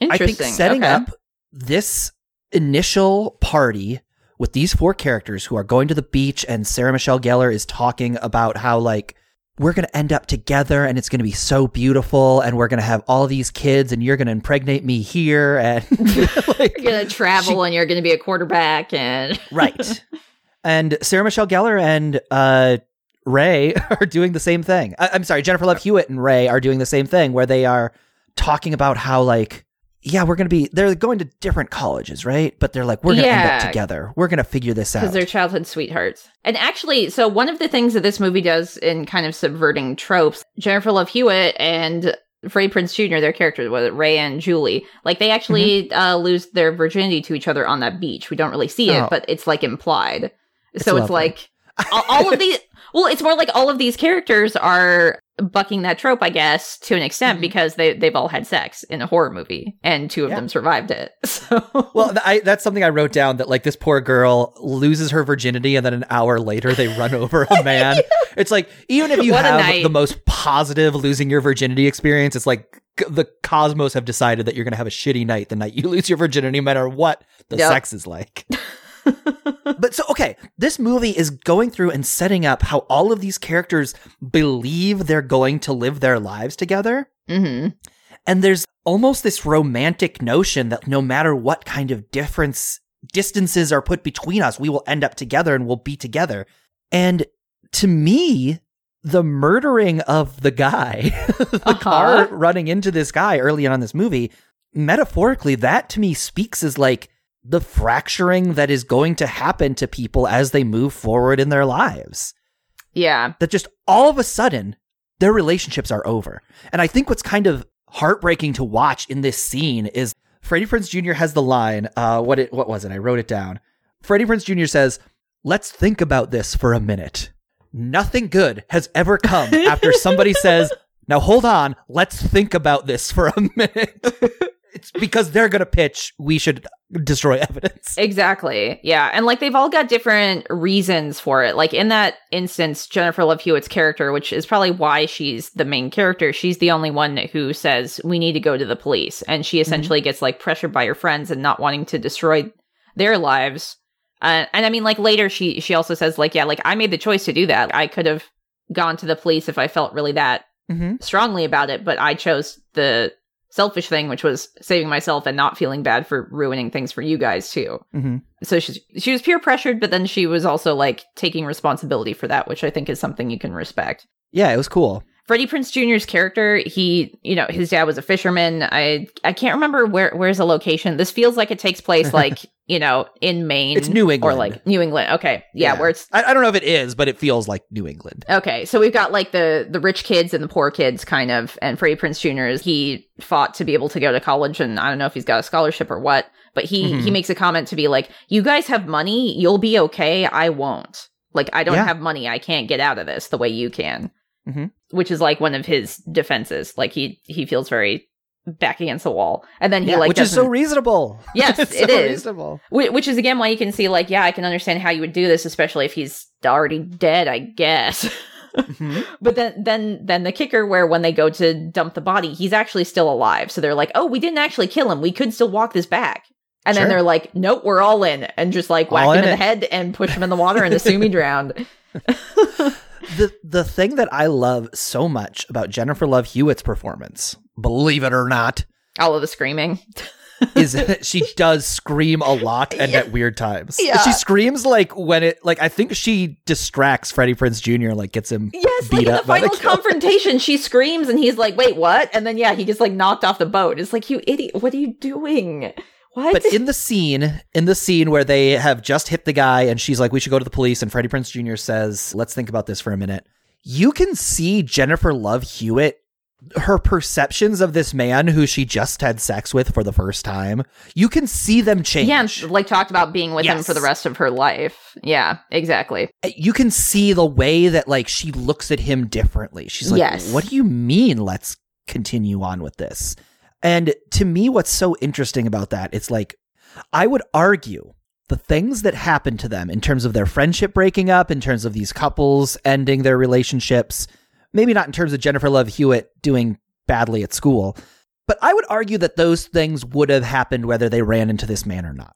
Speaker 2: I
Speaker 1: Interesting.
Speaker 2: think setting
Speaker 1: Okay.
Speaker 2: up this initial party with these four characters who are going to the beach and Sarah Michelle Gellar is talking about how like we're going to end up together and it's going to be so beautiful and we're going to have all these kids and you're going to impregnate me here and <laughs> like,
Speaker 1: You're gonna travel and you're gonna be a quarterback and <laughs>
Speaker 2: right. And Sarah Michelle Gellar and uh, Ray <laughs> are doing the same thing. I- I'm sorry, Jennifer Love Hewitt and Ray are doing the same thing where they are talking about how like yeah, we're going to be they're going to different colleges, right? But they're like we're going to end up together. We're going to figure this out.
Speaker 1: because they're childhood sweethearts. And actually, so one of the things that this movie does in kind of subverting tropes, Jennifer Love Hewitt and Ray Prinze Jr., their characters, was it Ray and Julie, like they actually
Speaker 2: Mm-hmm.
Speaker 1: uh, lose their virginity to each other on that beach. We don't really see it,
Speaker 2: Oh.
Speaker 1: but it's like implied. so it's like all, all of these. <laughs> Well, it's more like all of these characters are bucking that trope, I guess, to an extent
Speaker 2: Mhm.
Speaker 1: because they they've all had sex in a horror movie, and two of
Speaker 2: Yeah.
Speaker 1: them survived it. <laughs> So
Speaker 2: Well, I, that's something I wrote down that like this poor girl loses her virginity and then an hour later they run over a <laughs> man. It's like even if you
Speaker 1: What
Speaker 2: have the most positive losing your virginity experience, it's like c- the cosmos have decided that you're going to have a shitty night the night you <laughs> lose your virginity, no matter what the
Speaker 1: Yep.
Speaker 2: sex is like. <laughs> but so okay, this movie is going through and setting up how all of these characters believe they're going to live their lives together.
Speaker 1: hmm
Speaker 2: And there's almost this romantic notion that no matter what kind of difference distances are put between us, we will end up together and we'll be together. And to me, the murdering of the guy, <laughs> the
Speaker 1: Uh-huh.
Speaker 2: car running into this guy early on in this movie, metaphorically, that to me speaks as like the fracturing that is going to happen to people as they move forward in their lives
Speaker 1: yeah,
Speaker 2: that just all of a sudden their relationships are over. And I think what's kind of heartbreaking to watch in this scene is Freddie Prinze Jr. has the line, uh, what it what was it? I wrote it down. Freddie Prinze Jr. says, Let's think about this for a minute. Nothing good has ever come after somebody <laughs> says, Now hold on, let's think about this for a minute. <laughs> it's because they're gonna pitch we should destroy <laughs> evidence.
Speaker 1: Exactly. Yeah. And like they've all got different reasons for it. Like in that instance, Jennifer Love Hewitt's character, which is probably why she's the main character, she's the only one who says, we need to go to the police. And she essentially gets like pressured by her friends and not wanting to destroy their lives. Uh, and I mean, like later, she she also says, like, yeah, like I made the choice to do that. I could have gone to the police if I felt really that
Speaker 2: Mm-hmm.
Speaker 1: strongly about it, but I chose the selfish thing, which was saving myself and not feeling bad for ruining things for you guys too.
Speaker 2: Mm-hmm.
Speaker 1: So she she was peer pressured, but then she was also like taking responsibility for that, which I think is something you can respect.
Speaker 2: Yeah, it was cool.
Speaker 1: Freddie Prinze Jr.'s character, he, you know, his dad was a fisherman. I I can't remember where where's the location. This feels like it takes place <laughs> like, you know, in Maine.
Speaker 2: It's New England.
Speaker 1: Or like New England. Okay. Yeah,
Speaker 2: Yeah.
Speaker 1: where it's
Speaker 2: I, I don't know if it is, but it feels like New England.
Speaker 1: Okay, so we've got like the the rich kids and the poor kids, kind of. And Freddie Prinze Jr. is he fought to be able to go to college, and I don't know if he's got a scholarship or what, but he
Speaker 2: Mhm.
Speaker 1: he makes a comment to be like, "You guys have money, you'll be okay. I won't. Like, I don't
Speaker 2: Yeah.
Speaker 1: have money. I can't get out of this the way you can."
Speaker 2: Mhm.
Speaker 1: Which is like one of his defenses. Like he he feels very back against the wall, and then he
Speaker 2: Yeah,
Speaker 1: like
Speaker 2: which is so reasonable. <laughs>
Speaker 1: Yes, <laughs> it
Speaker 2: so
Speaker 1: is.
Speaker 2: reasonable.
Speaker 1: Whi- Which is again why you can see like, yeah, I can understand how you would do this, especially if he's already dead, I guess.
Speaker 2: Mhm. <laughs>
Speaker 1: But then, then, then the kicker where when they go to dump the body, he's actually still alive. So they're like, "Oh, we didn't actually kill him. We could still walk this back." And
Speaker 2: Sure.
Speaker 1: then they're like, "Nope, we're all in," and just like whack
Speaker 2: All
Speaker 1: him
Speaker 2: in
Speaker 1: in the head and push him in the water and assume he drowned.
Speaker 2: The the thing that I love so much about Jennifer Love Hewitt's performance, believe it or not,
Speaker 1: All of the screaming.
Speaker 2: is that she does scream a lot and at weird times.
Speaker 1: Yeah.
Speaker 2: She screams like when it like I think she distracts Freddie Prinze Jr. like gets him
Speaker 1: Yes,
Speaker 2: beat
Speaker 1: like in the
Speaker 2: up by the
Speaker 1: final
Speaker 2: killer.
Speaker 1: confrontation, she screams and he's like, "Wait, what?" And then yeah, he gets like knocked off the boat. It's like, "You idiot! What are you doing?" What?
Speaker 2: But in the scene, in the scene where they have just hit the guy and she's like, we should go to the police, and Freddie Prinze Jr. says, let's think about this for a minute. You can see Jennifer Love Hewitt, her perceptions of this man who she just had sex with for the first time. You can see them change.
Speaker 1: yeah, and, like talked about being with him for the rest of her life. Yeah, exactly.
Speaker 2: Uh, you can see the way that like she looks at him differently. She's like,
Speaker 1: Yes.
Speaker 2: what do you mean let's continue on with this? And to me, what's so interesting about that, it's like, I would argue the things that happened to them in terms of their friendship breaking up, in terms of these couples ending their relationships, maybe not in terms of Jennifer Love Hewitt doing badly at school, but I would argue that those things would have happened whether they ran into this man or not.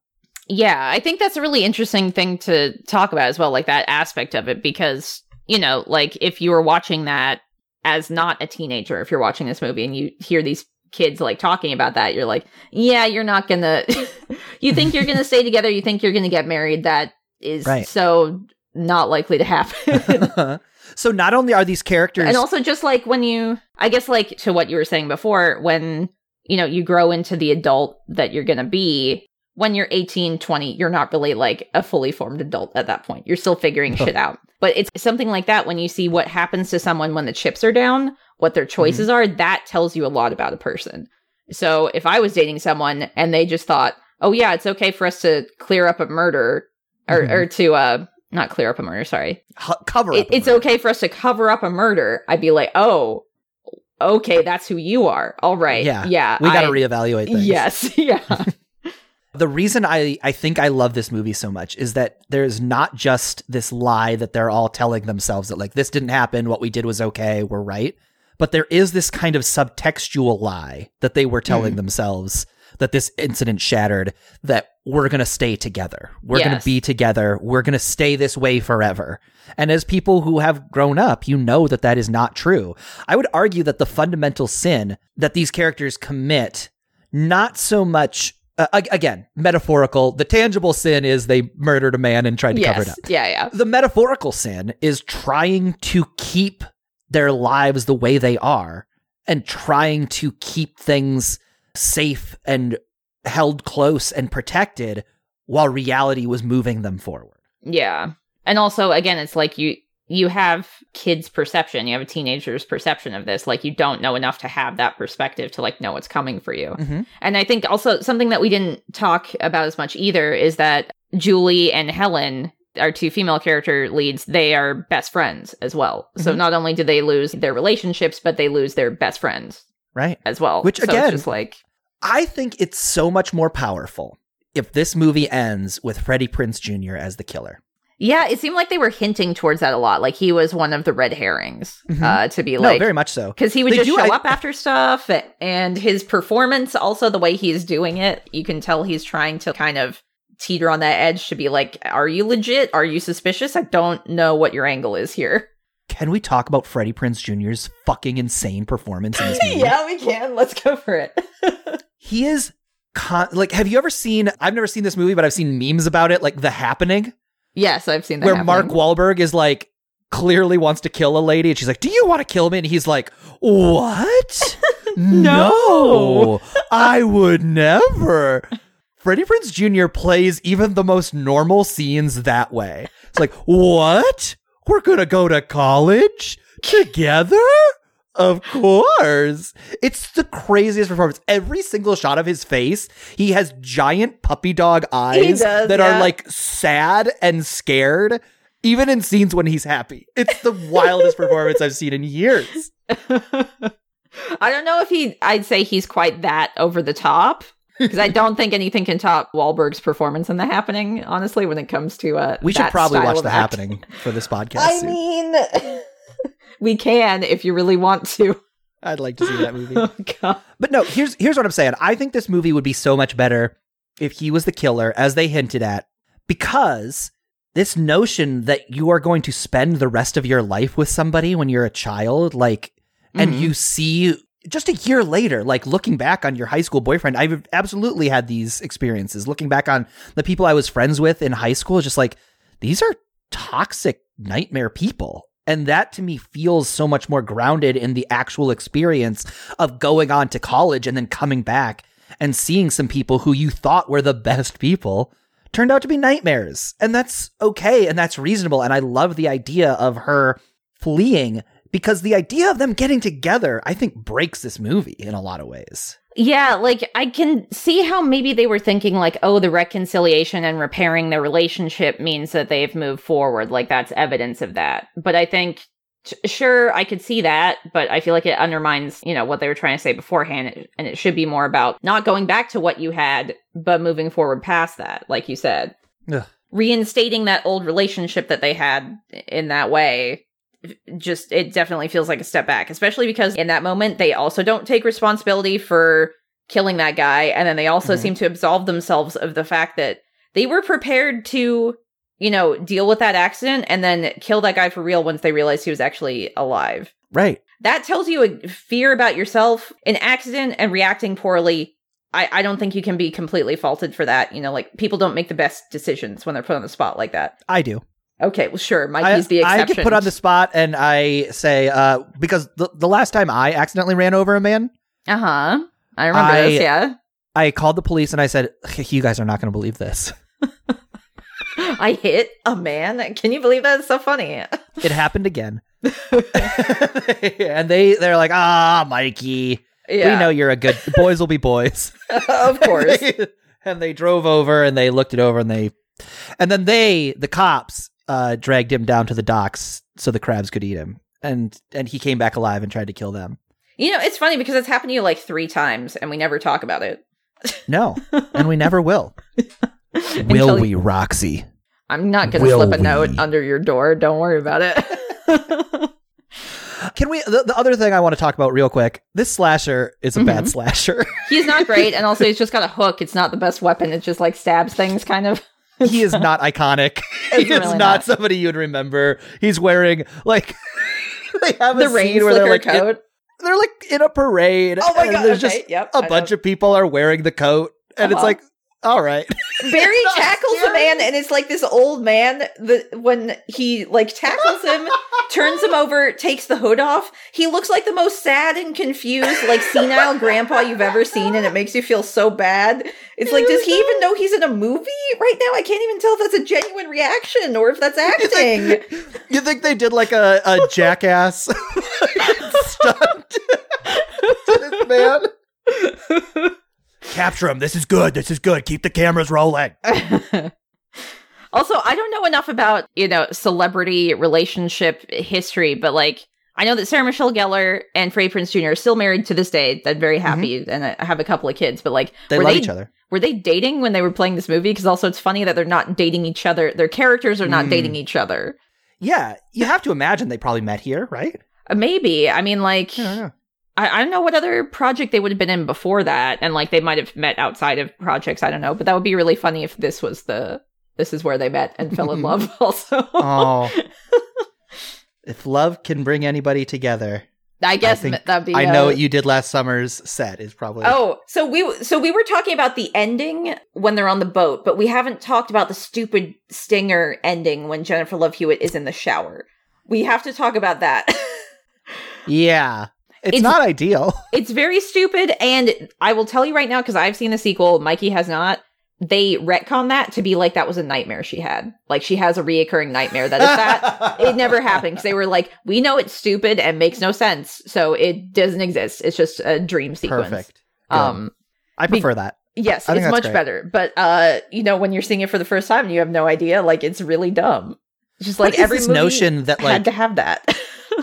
Speaker 1: Yeah, I think that's a really interesting thing to talk about as well, like that aspect of it, because you know, like if you were watching that as not a teenager, if you're watching this movie and you hear these kids like talking about that, you're like, yeah, you're not gonna, <laughs> you think you're gonna stay together, you think you're gonna get married. That is
Speaker 2: Right.
Speaker 1: so not likely to happen. <laughs> <laughs>
Speaker 2: so not only are these characters
Speaker 1: and also just like when you, I guess like to what you were saying before, when, you know, you grow into the adult that you're gonna be, when you're 18, 20, you're not really like a fully formed adult at that point. You're still figuring shit out. But it's something like that when you see what happens to someone when the chips are down, what their choices are, that tells you a lot about a person. So if I was dating someone and they just thought, oh yeah, it's okay for us to clear up a murder or,
Speaker 2: Mhm.
Speaker 1: or to, uh, not clear up a murder, sorry.
Speaker 2: h- cover
Speaker 1: It, it's
Speaker 2: murder.
Speaker 1: okay for us to cover up a murder. I'd be like, oh, okay, that's who you are. All right.
Speaker 2: Yeah.
Speaker 1: Yeah.
Speaker 2: we got to reevaluate things
Speaker 1: Yes. <laughs> Yeah. <laughs> <laughs>
Speaker 2: the reason I, I think I love this movie so much is that there's not just this lie that they're all telling themselves that like this didn't happen, what we did was okay, we're right. But there is this kind of subtextual lie that they were telling
Speaker 1: Mm.
Speaker 2: themselves that this incident shattered that we're going to stay together. We're going to be together. We're going to stay this way forever. And as people who have grown up, you know that that is not true. I would argue that the fundamental sin that these characters commit, not so much uh, again, metaphorical. The tangible sin is they murdered a man and tried to cover it
Speaker 1: yes.
Speaker 2: up.
Speaker 1: Yeah. Yeah.
Speaker 2: The metaphorical sin is trying to keep their lives the way they are and trying to keep things safe and held close and protected while reality was moving them forward.
Speaker 1: Yeah. And also again it's like you you have kids perception, you have a teenager's perception of this like you don't know enough to have that perspective to like know what's coming for you.
Speaker 2: Mm-hmm.
Speaker 1: And I think also something that we didn't talk about as much either is that Julie and Helen our two female character leads, they are best friends as well. So
Speaker 2: Mhm.
Speaker 1: not only do they lose their relationships, but they lose their best friends
Speaker 2: Right.
Speaker 1: as well.
Speaker 2: Which,
Speaker 1: So it's
Speaker 2: again-
Speaker 1: just like
Speaker 2: I think it's so much more powerful if this movie ends with Freddie Prinze Jr. as the killer.
Speaker 1: yeah, it seemed like they were hinting towards that a lot. Like he was one of the red herrings
Speaker 2: Mhm.
Speaker 1: uh, to be
Speaker 2: no,
Speaker 1: like
Speaker 2: very much so.
Speaker 1: because he would
Speaker 2: They
Speaker 1: just
Speaker 2: do-
Speaker 1: show
Speaker 2: I-
Speaker 1: up after stuff and his performance also the way he's doing it you can tell he's trying to kind of teeter on that edge to be like are you legit are you suspicious i don't know what your angle is here
Speaker 2: Can we talk about Freddie Prinze Jr.'s fucking insane performance in this <laughs> movie?
Speaker 1: we can let's go for it <laughs>
Speaker 2: He is con- like, have you ever seen? I've never seen this movie, but I've seen memes about it, like The Happening,
Speaker 1: yes i've seen that
Speaker 2: where Mark
Speaker 1: happening.
Speaker 2: Wahlberg is like clearly wants to kill a lady, and she's like, "Do you want to kill me?" And he's like, "What? <laughs> no, I would never." Freddie Prinze Jr. plays even the most normal scenes that way. It's like, what? We're gonna go to college together? Of course. It's the craziest performance. Every single shot of his face, he has giant puppy dog eyes
Speaker 1: does,
Speaker 2: that
Speaker 1: yeah.
Speaker 2: are like sad and scared, even in scenes when he's happy. It's the wildest performance I've seen in years. <laughs>
Speaker 1: i don't know if he i'd say he's quite that over the top because i don't think anything can top Wahlberg's performance in the happening honestly when it comes to uh
Speaker 2: We should probably
Speaker 1: style
Speaker 2: watch The
Speaker 1: acting.
Speaker 2: Happening for this podcast.
Speaker 1: I
Speaker 2: soon.
Speaker 1: mean, <laughs> we can if you really want to.
Speaker 2: I'd like to see that movie. <laughs>
Speaker 1: Oh, God.
Speaker 2: But no, here's here's what I'm saying. I think this movie would be so much better if he was the killer, as they hinted at, because this notion that you are going to spend the rest of your life with somebody when you're a child, like, and
Speaker 1: Mhm.
Speaker 2: you see just a year later, like looking back on your high school boyfriend, I've absolutely had these experiences. Looking back on the people I was friends with in high school, just like these are toxic nightmare people. And that to me feels so much more grounded in the actual experience of going on to college and then coming back and seeing some people who you thought were the best people turned out to be nightmares. And that's okay and that's reasonable. And I love the idea of her fleeing because the idea of them getting together, I think, breaks this movie in a lot of ways.
Speaker 1: Yeah, like I can see how maybe they were thinking like, oh, the reconciliation and repairing their relationship means that they've moved forward. Like that's evidence of that. But I think, t- sure, I could see that, but I feel like it undermines, you know, what they were trying to say beforehand. And it should be more about not going back to what you had, but moving forward past that, like you said.
Speaker 2: Ugh.
Speaker 1: Reinstating that old relationship that they had in that way just it definitely feels like a step back especially because in that moment they also don't take responsibility for killing that guy and then they also
Speaker 2: Mhm.
Speaker 1: seem to absolve themselves of the fact that they were prepared to you know, deal with that accident and then kill that guy for real once they realized he was actually alive.
Speaker 2: Right.
Speaker 1: That tells you a fear about yourself, an accident, and reacting poorly. I, I don't think you can be completely faulted for that. You know, like people don't make the best decisions when they're put on the spot like that.
Speaker 2: I do.
Speaker 1: Okay, well, sure.
Speaker 2: I,
Speaker 1: Mikey's the exception.
Speaker 2: I get put on the spot and I say, uh, because the, the last time I accidentally ran over a man,
Speaker 1: Uh huh. I remember
Speaker 2: I-
Speaker 1: this. Yeah.
Speaker 2: I called the police and I said, you guys are not going to believe this. <laughs>
Speaker 1: I hit a man. Can you believe that? It's so funny.
Speaker 2: It happened again. <laughs> <laughs> and they, they're like, ah, Mikey,
Speaker 1: Yeah.
Speaker 2: we know you're a good, boys will be boys.
Speaker 1: of course.
Speaker 2: and they drove over and they looked it over and they, and then they, the cops, uh, dragged him down to the docks so the crabs could eat him. And, and he came back alive and tried to kill them.
Speaker 1: You know, it's funny because it's happened to you like three times and we never talk about it.
Speaker 2: No, <laughs> and we never will.
Speaker 1: Until
Speaker 2: will
Speaker 1: you-
Speaker 2: we, Roxy?
Speaker 1: I'm not going to slip a note under your door. Don't worry about it. <laughs>
Speaker 2: Can we? The, the other thing I want to talk about real quick. This slasher is a bad
Speaker 1: Mhm.
Speaker 2: slasher. <laughs>
Speaker 1: he's not great. And also, he's just got a hook. It's not the best weapon. It just like stabs things, kind of.
Speaker 2: He is not iconic. <laughs> he
Speaker 1: It's
Speaker 2: is
Speaker 1: really
Speaker 2: not,
Speaker 1: not.
Speaker 2: somebody you'd remember. He's wearing like <laughs> they have
Speaker 1: The
Speaker 2: a
Speaker 1: rain
Speaker 2: scene where they're like in, they're like in a parade.
Speaker 1: Oh my
Speaker 2: and
Speaker 1: god!
Speaker 2: There's
Speaker 1: okay,
Speaker 2: just
Speaker 1: yep.
Speaker 2: a
Speaker 1: I
Speaker 2: bunch
Speaker 1: know.
Speaker 2: of people are wearing the coat, and it's
Speaker 1: Uh-huh.
Speaker 2: like, all right, <laughs>
Speaker 1: Barry tackles a man, and it's like this old man. The when he like tackles him, turns him over, takes the hood off. He looks like the most sad and confused, like senile grandpa you've ever seen, and it makes you feel so bad. It's like, does he even know he's in a movie right now? I can't even tell if that's a genuine reaction or if that's acting. <laughs>
Speaker 2: you think they did like a, a jackass <laughs> stunt to this man? Capture him. This is good. This is good. Keep the cameras rolling. <laughs>
Speaker 1: also, I don't know enough about, you know, celebrity relationship history, but like I know that Sarah Michelle Gellar and Freddie Prinze Jr. are still married to this day. They're very happy and I have a couple of kids, but like
Speaker 2: They
Speaker 1: were
Speaker 2: love
Speaker 1: they
Speaker 2: each other.
Speaker 1: were they dating when they were playing this movie? Because also it's funny that they're not dating each other. Their characters are not
Speaker 2: Mm.
Speaker 1: dating each other.
Speaker 2: Yeah, you have to imagine they probably met here, right?
Speaker 1: Uh, maybe. I mean, like
Speaker 2: I don't know.
Speaker 1: I, I don't know what other project they would have been in before that, and like they might have met outside of projects. I don't know, but that would be really funny if this was the this is where they met and fell in <laughs> love. <laughs> Also,
Speaker 2: Oh, <laughs> if love can bring anybody together,
Speaker 1: I guess
Speaker 2: think-
Speaker 1: that'd be.
Speaker 2: I know
Speaker 1: uh,
Speaker 2: what you did last summer's set is probably.
Speaker 1: Oh, so we so we were talking about the ending when they're on the boat, but we haven't talked about the stupid stinger ending when Jennifer Love Hewitt is in the shower. We have to talk about that.
Speaker 2: yeah, it's,
Speaker 1: It's-
Speaker 2: not ideal. <laughs>
Speaker 1: it's very stupid, and I will tell you right now because I've seen the sequel. Mikey has not. They retcon that to be like that was a nightmare she had. Like she has a reoccurring nightmare that is that. <laughs> it never happened because they were like, we know it's stupid and makes no sense, so it doesn't exist. It's just a dream sequence.
Speaker 2: Perfect. Good.
Speaker 1: Um,
Speaker 2: I prefer that.
Speaker 1: Yes, it's much
Speaker 2: great.
Speaker 1: better. But uh, you know, when you're seeing it for the first time and you have no idea, like it's really dumb. It's just like every
Speaker 2: notion that,
Speaker 1: had
Speaker 2: like-
Speaker 1: to have that.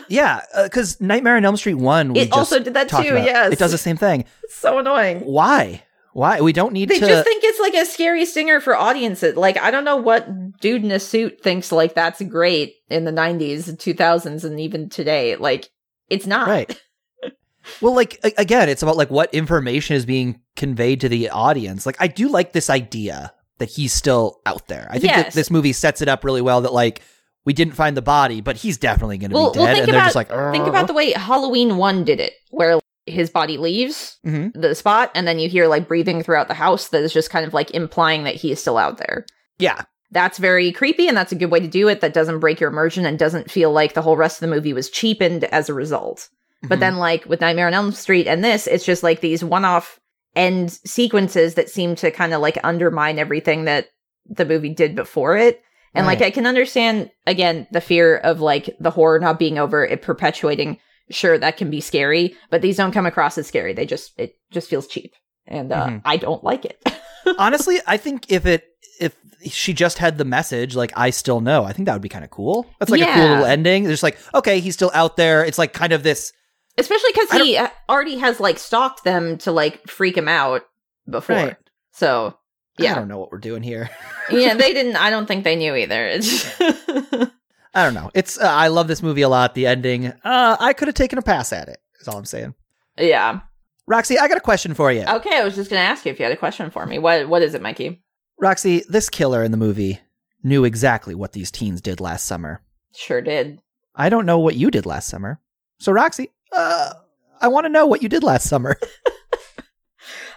Speaker 2: Yeah, uh, because Nightmare on Elm Street one, we
Speaker 1: It also did that too,
Speaker 2: about.
Speaker 1: yes.
Speaker 2: it does the same thing.
Speaker 1: it's so annoying.
Speaker 2: Why? Why we don't need to.
Speaker 1: They
Speaker 2: to?
Speaker 1: just think it's like a scary singer for audiences. Like I don't know what dude in a suit thinks like that's great in the 90s, 2000s, and even today. Like it's not.
Speaker 2: Right. <laughs> well, like a- again, it's about like what information is being conveyed to the audience. Like I do like this idea that he's still out there. I think that this movie sets it up really well that like we didn't find the body, but he's definitely going to
Speaker 1: Well,
Speaker 2: be
Speaker 1: well,
Speaker 2: dead
Speaker 1: think
Speaker 2: and they're
Speaker 1: about
Speaker 2: just like
Speaker 1: think about the way Halloween one did it, where his body leaves
Speaker 2: Mhm.
Speaker 1: the spot, and then you hear like breathing throughout the house that is just kind of like implying that he is still out there.
Speaker 2: Yeah.
Speaker 1: That's very creepy, and that's a good way to do it. That doesn't break your immersion and doesn't feel like the whole rest of the movie was cheapened as a result. But
Speaker 2: Mhm.
Speaker 1: then, like with Nightmare on Elm Street and this, it's just like these one-off end sequences that seem to kind of like undermine everything that the movie did before it. And like I can understand again the fear of like the horror not being over, it perpetuating. Sure, that can be scary, but these don't come across as scary. They just it just feels cheap, and uh,
Speaker 2: Mhm.
Speaker 1: I don't like it. <laughs>
Speaker 2: Honestly, I think if it if she just had the message like I still know, I think that would be kind of cool. That's like a cool little ending. There's like okay, he's still out there. It's like kind of this
Speaker 1: Especially because he uh, already has like stalked them to like freak him out before.
Speaker 2: Right.
Speaker 1: So
Speaker 2: I don't know what we're doing here. <laughs>
Speaker 1: yeah, they didn't. I don't think they knew either. <laughs>
Speaker 2: I don't know. It's uh, I love this movie a lot. The ending, uh, I could have taken a pass at it. Is all I'm saying.
Speaker 1: yeah.
Speaker 2: Roxy, I got a question for you.
Speaker 1: Okay, I was just gonna ask you if you had a question for me. What What is it, Mikey?
Speaker 2: Roxy, this killer in the movie knew exactly what these teens did last summer.
Speaker 1: Sure did.
Speaker 2: I don't know what you did last summer. So, Roxy, uh, I want to know what you did last summer. <laughs>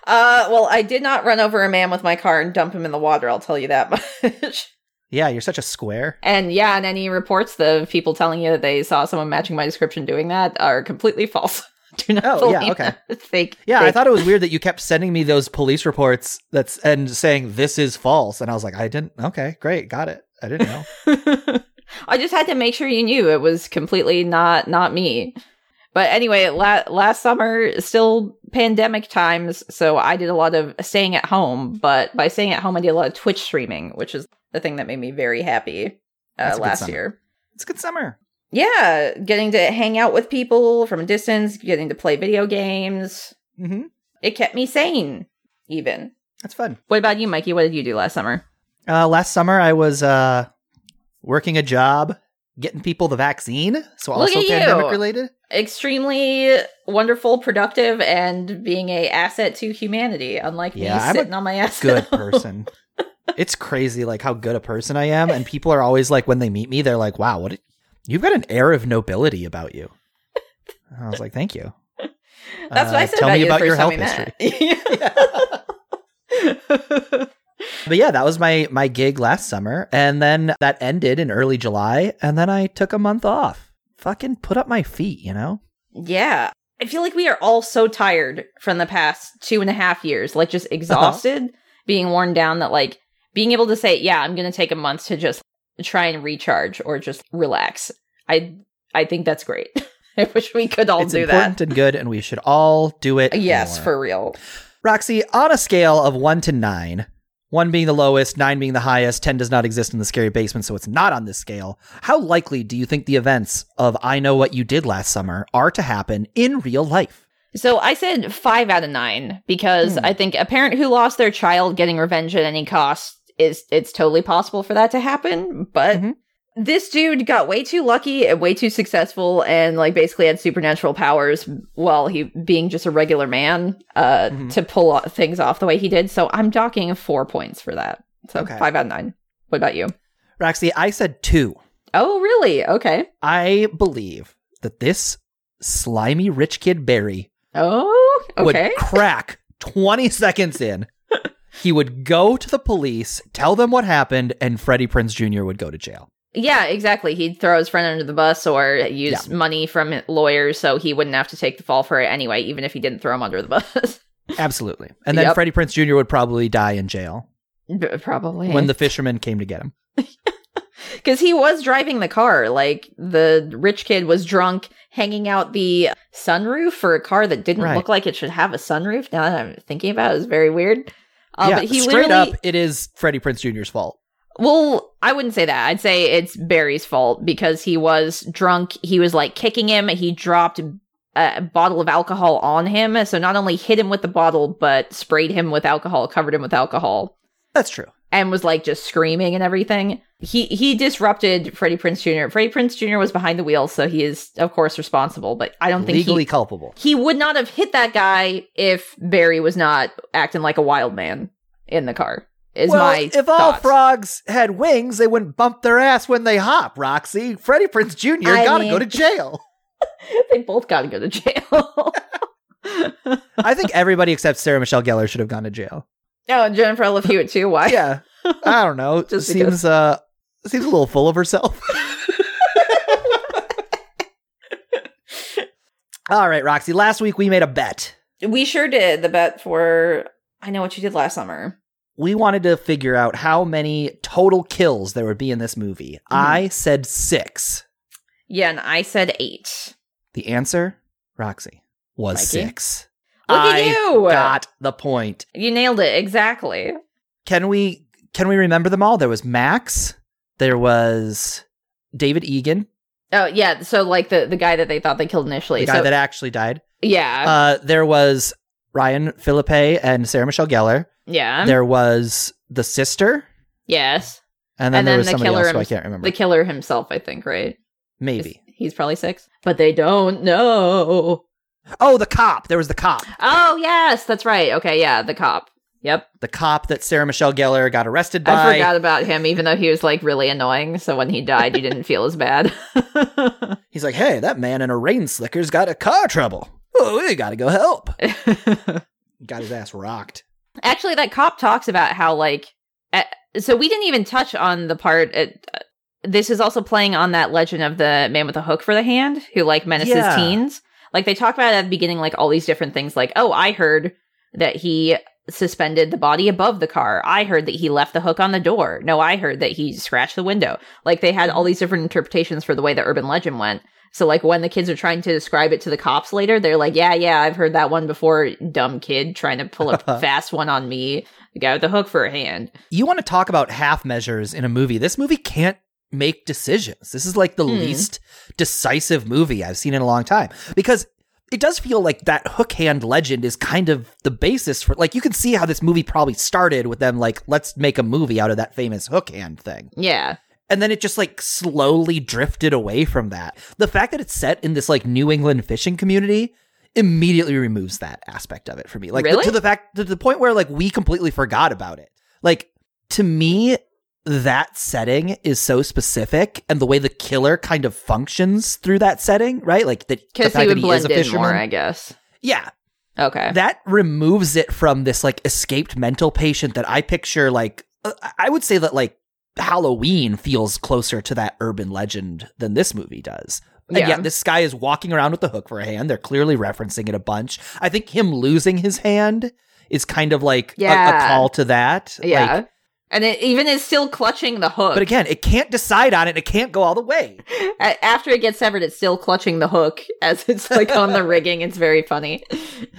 Speaker 1: Uh, well, I did not run over a man with my car and dump him in the water. I'll tell you that <laughs> much.
Speaker 2: yeah, you're such a square.
Speaker 1: and yeah, and any reports the people telling you that they saw someone matching my description doing that are completely false. <laughs> Do not
Speaker 2: Oh, yeah, okay. <laughs>
Speaker 1: fake.
Speaker 2: Yeah, I thought it was weird that you kept sending me those police reports that's and saying this is false, and I was like, I didn't. Okay, great, got it. I didn't know.
Speaker 1: I just had to make sure you knew it was completely not not me. But anyway, la- last summer, still pandemic times, so I did a lot of staying at home. But by staying at home, I did a lot of Twitch streaming, which is the thing that made me very happy uh, last year.
Speaker 2: it's a good summer.
Speaker 1: Yeah, getting to hang out with people from a distance, getting to play video games.
Speaker 2: Mm-hmm.
Speaker 1: It kept me sane, even.
Speaker 2: That's fun.
Speaker 1: What about you, Mikey? What did you do last summer?
Speaker 2: Uh, last summer, I was uh, working a job, getting people the vaccine, so
Speaker 1: Look
Speaker 2: also
Speaker 1: at you.
Speaker 2: pandemic related.
Speaker 1: Extremely wonderful, productive, and being a asset to humanity. Unlike
Speaker 2: Yeah,
Speaker 1: me
Speaker 2: I'm a
Speaker 1: sitting on my ass.
Speaker 2: Good person. <laughs> it's crazy, like how good a person I am, and people are always like, when they meet me, they're like, "Wow, what? did- You've got an air of nobility about you." I was like, "Thank you."
Speaker 1: That's what
Speaker 2: Uh,
Speaker 1: I said
Speaker 2: tell
Speaker 1: about
Speaker 2: me about your health
Speaker 1: met. <laughs> <laughs>
Speaker 2: But yeah, that was my my gig last summer, and then that ended in early July, and then I took a month off. Fucking put up my feet, you know.
Speaker 1: yeah. I feel like we are all so tired from the past two and a half years, like just uh-huh. exhausted, being worn down that like being able to say, yeah, I'm going to take a month to just try and recharge or just relax. I I think that's great. <laughs> I wish we could all
Speaker 2: it's
Speaker 1: do
Speaker 2: important
Speaker 1: that.
Speaker 2: and good, and we should all do it.
Speaker 1: Yes,
Speaker 2: more.
Speaker 1: for real.
Speaker 2: Roxy, on a scale of one to nine, one being the lowest, nine being the highest, 10 does not exist in the scary basement, so it's not on this scale. How likely do you think the events of I Know What You Did Last Summer are to happen in real life?
Speaker 1: So I said five out of nine because
Speaker 2: Hmm.
Speaker 1: I think a parent who lost their child getting revenge at any cost is it's totally possible for that to happen. But
Speaker 2: Mhm.
Speaker 1: This dude got way too lucky and way too successful and like basically had supernatural powers while he being just a regular man uh
Speaker 2: Mhm.
Speaker 1: to pull things off the way he did. So I'm docking four points for that. So
Speaker 2: Okay.
Speaker 1: five out of nine. What about you?
Speaker 2: Roxy, I said two.
Speaker 1: Oh really? Okay.
Speaker 2: I believe that this slimy rich kid Barry
Speaker 1: Oh okay.
Speaker 2: would crack 20 <laughs> seconds in. <laughs> He would go to the police, tell them what happened, and Freddie Prinze Jr. would go to jail.
Speaker 1: Yeah, exactly. He'd throw his friend under the bus or use
Speaker 2: Yeah.
Speaker 1: money from lawyers so he wouldn't have to take the fall for it anyway, even if he didn't throw him under the <laughs> bus.
Speaker 2: Absolutely. And then
Speaker 1: Yep.
Speaker 2: Freddie Prinze Jr. would probably die in jail
Speaker 1: B- Probably.
Speaker 2: when the fishermen came to get him. <laughs>
Speaker 1: Because he was driving the car. Like, the rich kid was drunk, hanging out the sunroof for a car that didn't
Speaker 2: Right.
Speaker 1: look like it should have a sunroof. Now that I'm thinking about it, it's very weird. Uh,
Speaker 2: yeah,
Speaker 1: but he
Speaker 2: straight up, it is Freddie Prinze Jr.'s fault.
Speaker 1: Well, I wouldn't say that. I'd say it's Barry's fault because he was drunk. He was like kicking him. He dropped a bottle of alcohol on him. So not only hit him with the bottle, but sprayed him with alcohol, covered him with alcohol,
Speaker 2: That's true.
Speaker 1: and was like just screaming and everything. He he disrupted Freddie Prinze Jr. Freddie Prinze Jr. was behind the wheel, so he is of course responsible. But I don't think
Speaker 2: Legally
Speaker 1: he,
Speaker 2: culpable.
Speaker 1: he would not have hit that guy if Barry was not acting like a wild man in the car. Is
Speaker 2: well,
Speaker 1: my
Speaker 2: if all frogs had wings, they wouldn't bump their ass when they hop, Roxy. Freddie Prinze Jr.
Speaker 1: I
Speaker 2: gotta
Speaker 1: mean-
Speaker 2: go to jail. <laughs>
Speaker 1: they both got to go to jail.
Speaker 2: I think <laughs> everybody except Sarah Michelle Gellar should have gone to jail.
Speaker 1: Oh, and Jennifer Love Hewitt too. Why?
Speaker 2: Yeah. I don't know. <laughs>
Speaker 1: Just
Speaker 2: seems
Speaker 1: because.
Speaker 2: uh seems a little full of herself. All right, Roxy. Last week we made a bet.
Speaker 1: We sure did the bet for I know what you did last summer.
Speaker 2: We wanted to figure out how many total kills there would be in this movie.
Speaker 1: Mm-hmm.
Speaker 2: I said six.
Speaker 1: Yeah, and I said eight.
Speaker 2: The answer, Roxy, was
Speaker 1: Mikey?
Speaker 2: six.
Speaker 1: Look
Speaker 2: I
Speaker 1: at you!
Speaker 2: got the point.
Speaker 1: You nailed it exactly.
Speaker 2: Can we can we remember them all? There was Max. There was David Egan,
Speaker 1: Oh yeah, so like the the guy that they thought they killed initially.
Speaker 2: the guy
Speaker 1: so
Speaker 2: that actually died.
Speaker 1: yeah,
Speaker 2: Uh, there was Ryan Phillippe and Sarah Michelle Gellar.
Speaker 1: Yeah,
Speaker 2: there was the sister,
Speaker 1: yes.
Speaker 2: and then
Speaker 1: And
Speaker 2: there was
Speaker 1: the
Speaker 2: somebody
Speaker 1: killer
Speaker 2: else I can't remember.
Speaker 1: The killer himself, I think, right?
Speaker 2: Maybe.
Speaker 1: He's probably six, but they don't know.
Speaker 2: Oh, the cop. There was the cop.
Speaker 1: Oh yes, that's right. Okay, yeah, the cop. Yep.
Speaker 2: The cop that Sarah Michelle Gellar got arrested by.
Speaker 1: I forgot about him, even though he was like really annoying. So when he died, you didn't feel as bad. <laughs>
Speaker 2: He's like, hey, that man in a rain slicker's got a car trouble. Oh, we gotta go help. <laughs> got his ass rocked.
Speaker 1: Actually, that cop talks about how like. Uh, so we didn't even touch on the part. Uh, this is also playing on that legend of the man with a hook for the hand who like menaces
Speaker 2: Yeah.
Speaker 1: teens. Like they talk about at the beginning, like all these different things. Like, oh, I heard that he suspended the body above the car. I heard that he left the hook on the door. No, I heard that he scratched the window. Like they had all these different interpretations for the way the urban legend went. So like when the kids are trying to describe it to the cops later, they're like, "Yeah, yeah, I've heard that one before. Dumb kid trying to pull a <laughs> fast one on me. The guy with the hook for a hand."
Speaker 2: You want to talk about half measures in a movie. This movie can't make decisions. This is like the
Speaker 1: Hmm.
Speaker 2: least decisive movie I've seen in a long time because it does feel like that hook hand legend is kind of the basis for like you can see how this movie probably started with them like let's make a movie out of that famous hook hand thing.
Speaker 1: Yeah.
Speaker 2: And then it just like slowly drifted away from that. The fact that it's set in this like New England fishing community immediately removes that aspect of it for me. Like
Speaker 1: Really?
Speaker 2: to the fact to the point where like we completely forgot about it. Like to me that setting is so specific and the way the killer kind of functions through that setting, right? Like that the
Speaker 1: Because
Speaker 2: fact
Speaker 1: he would
Speaker 2: that he is
Speaker 1: blend
Speaker 2: a
Speaker 1: in
Speaker 2: fisherman.
Speaker 1: more, I guess.
Speaker 2: yeah,
Speaker 1: Okay.
Speaker 2: that removes it from this like escaped mental patient that I picture like uh, I would say that like Halloween feels closer to that urban legend than this movie does. And
Speaker 1: Yeah.
Speaker 2: yet this guy is walking around with the hook for a hand. They're clearly referencing it a bunch. I think him losing his hand is kind of like a- a, call to that.
Speaker 1: yeah.
Speaker 2: Like,
Speaker 1: and it even is still clutching the hook.
Speaker 2: but again, it can't decide on it. It can't go all the way. <laughs>
Speaker 1: After it gets severed, it's still clutching the hook as it's like on the <laughs> rigging. It's very funny.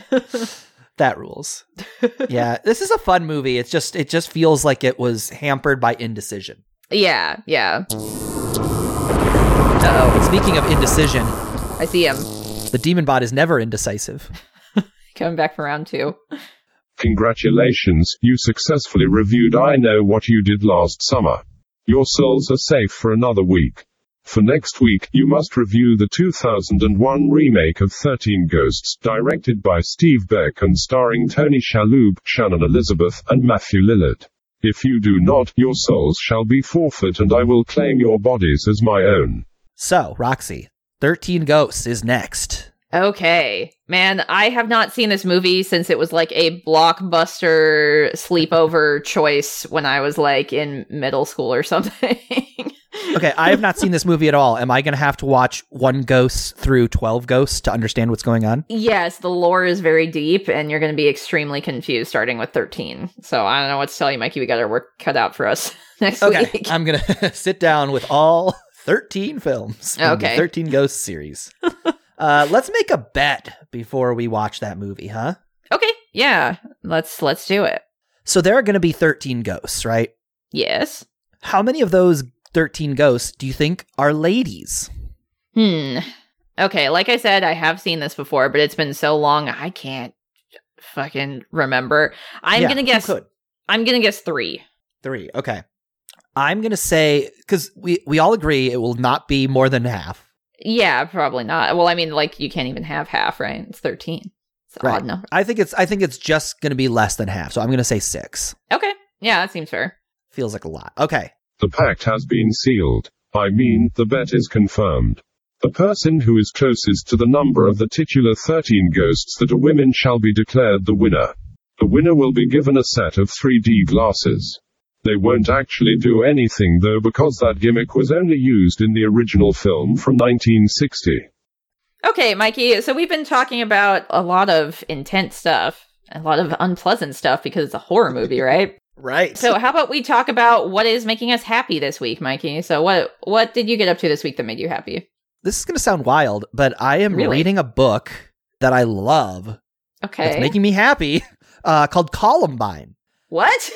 Speaker 1: <laughs>
Speaker 2: That rules. yeah, this is a fun movie. It's just it just feels like it was hampered by indecision.
Speaker 1: yeah, yeah. Uh oh,
Speaker 2: Speaking of indecision,
Speaker 1: I see him
Speaker 2: the demon bot is never indecisive. <laughs>
Speaker 1: coming back for round two.
Speaker 3: Congratulations, you successfully reviewed I Know What You Did Last Summer. Your souls are safe for another week. For next week, you must review the 2001 remake of 13 Ghosts, directed by Steve Beck and starring Tony Shalhoub, Shannon Elizabeth, and Matthew Lillard. If you do not, your souls shall be forfeit and I will claim your bodies as my own.
Speaker 2: So, Roxy, 13 Ghosts is next.
Speaker 1: Okay. Man, I have not seen this movie since it was like a blockbuster sleepover <laughs> choice when I was like in middle school or something.
Speaker 2: Okay, I have not seen this movie at all. Am I going to have to watch one ghost through 12 ghosts to understand what's going on?
Speaker 1: yes, the lore is very deep and you're going to be extremely confused starting with 13. So I don't know what to tell you, Mikey. We got our work cut out for us <laughs> next
Speaker 2: Okay,
Speaker 1: week.
Speaker 2: I'm going <laughs> to sit down with all 13 films
Speaker 1: Okay.
Speaker 2: 13 Ghosts series. uh, let's make a bet before we watch that movie, huh?
Speaker 1: okay. Yeah. Let's let's do it.
Speaker 2: So there are going to be 13 ghosts, right?
Speaker 1: Yes.
Speaker 2: How many of those 13 ghosts do you think are ladies?
Speaker 1: Hmm. Okay, like I said, I have seen this before, but it's been so long I can't fucking remember. I'm
Speaker 2: Yeah,
Speaker 1: gonna guess
Speaker 2: could?
Speaker 1: I'm gonna guess three.
Speaker 2: Three. Okay. I'm going to say, because we, we all agree it will not be more than half.
Speaker 1: Yeah, probably not. Well, I mean, like you can't even have half, right? It's thirteen. It's
Speaker 2: Right.
Speaker 1: odd number.
Speaker 2: I think it's I think it's just going to be less than half. So I'm going to say 6.
Speaker 1: Okay. Yeah, that seems fair.
Speaker 2: Feels like a lot. Okay.
Speaker 3: The pact has been sealed. I mean, the bet is confirmed. The person who is closest to the number of the titular 13 ghosts that are women shall be declared the winner. The winner will be given a set of 3D glasses. They won't actually do anything though because that gimmick was only used in the original film from 1960.
Speaker 1: Okay, Mikey. So we've been talking about a lot of intense stuff, a lot of unpleasant stuff because it's a horror movie, right?
Speaker 2: Right.
Speaker 1: So how about we talk about what is making us happy this week, Mikey? So what what did you get up to this week that made you happy?
Speaker 2: this is going to sound wild, but I am
Speaker 1: Really?
Speaker 2: reading a book that I love
Speaker 1: Okay.
Speaker 2: that's making me happy <laughs> uh, called Columbine.
Speaker 1: what?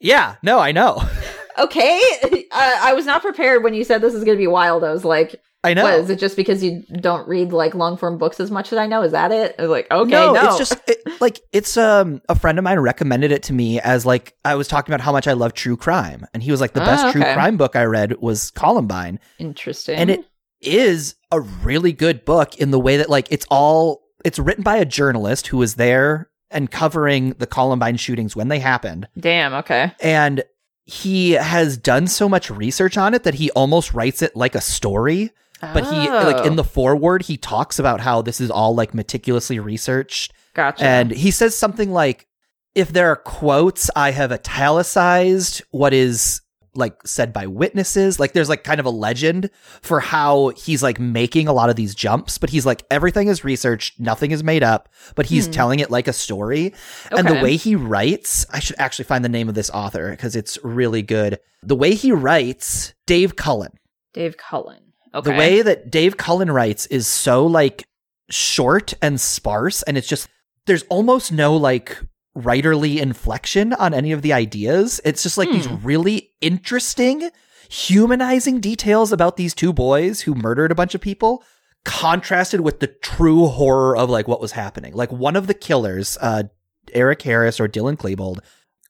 Speaker 2: Yeah, no, I know. <laughs>
Speaker 1: Okay. <laughs> Uh, I was not prepared when you said this is going to be wild. I was like,
Speaker 2: I know.
Speaker 1: what, is it just because you don't read like long form books as much as I know? Is that it? Like, okay,
Speaker 2: no,
Speaker 1: no.
Speaker 2: it's just it, like it's um a friend of mine recommended it to me as like I was talking about how much I love true crime, and he was like the
Speaker 1: Ah,
Speaker 2: best true crime book I read was Columbine,
Speaker 1: interesting.
Speaker 2: and it is a really good book in the way that like it's all it's written by a journalist who was there and covering the Columbine shootings when they happened.
Speaker 1: Damn. Okay.
Speaker 2: And he has done so much research on it that he almost writes it like a story. But he, like in
Speaker 1: Oh,
Speaker 2: the foreword, he talks about how this is all like meticulously researched.
Speaker 1: gotcha.
Speaker 2: And he says something like, if there are quotes, I have italicized what is like said by witnesses. Like there's like kind of a legend for how he's like making a lot of these jumps, but he's like, everything is researched, nothing is made up, but he's
Speaker 1: Hmm.
Speaker 2: telling it like a story. Okay. And the way he writes, I should actually find the name of this author because it's really good. The way he writes, Dave Cullen.
Speaker 1: Dave Cullen. Okay.
Speaker 2: The way that Dave Cullen writes is so like short and sparse, and it's just there's almost no like writerly inflection on any of the ideas. It's just like these
Speaker 1: Hmm.
Speaker 2: really interesting, humanizing details about these two boys who murdered a bunch of people, contrasted with the true horror of like what was happening. Like one of the killers, uh, Eric Harris or Dylan Klebold,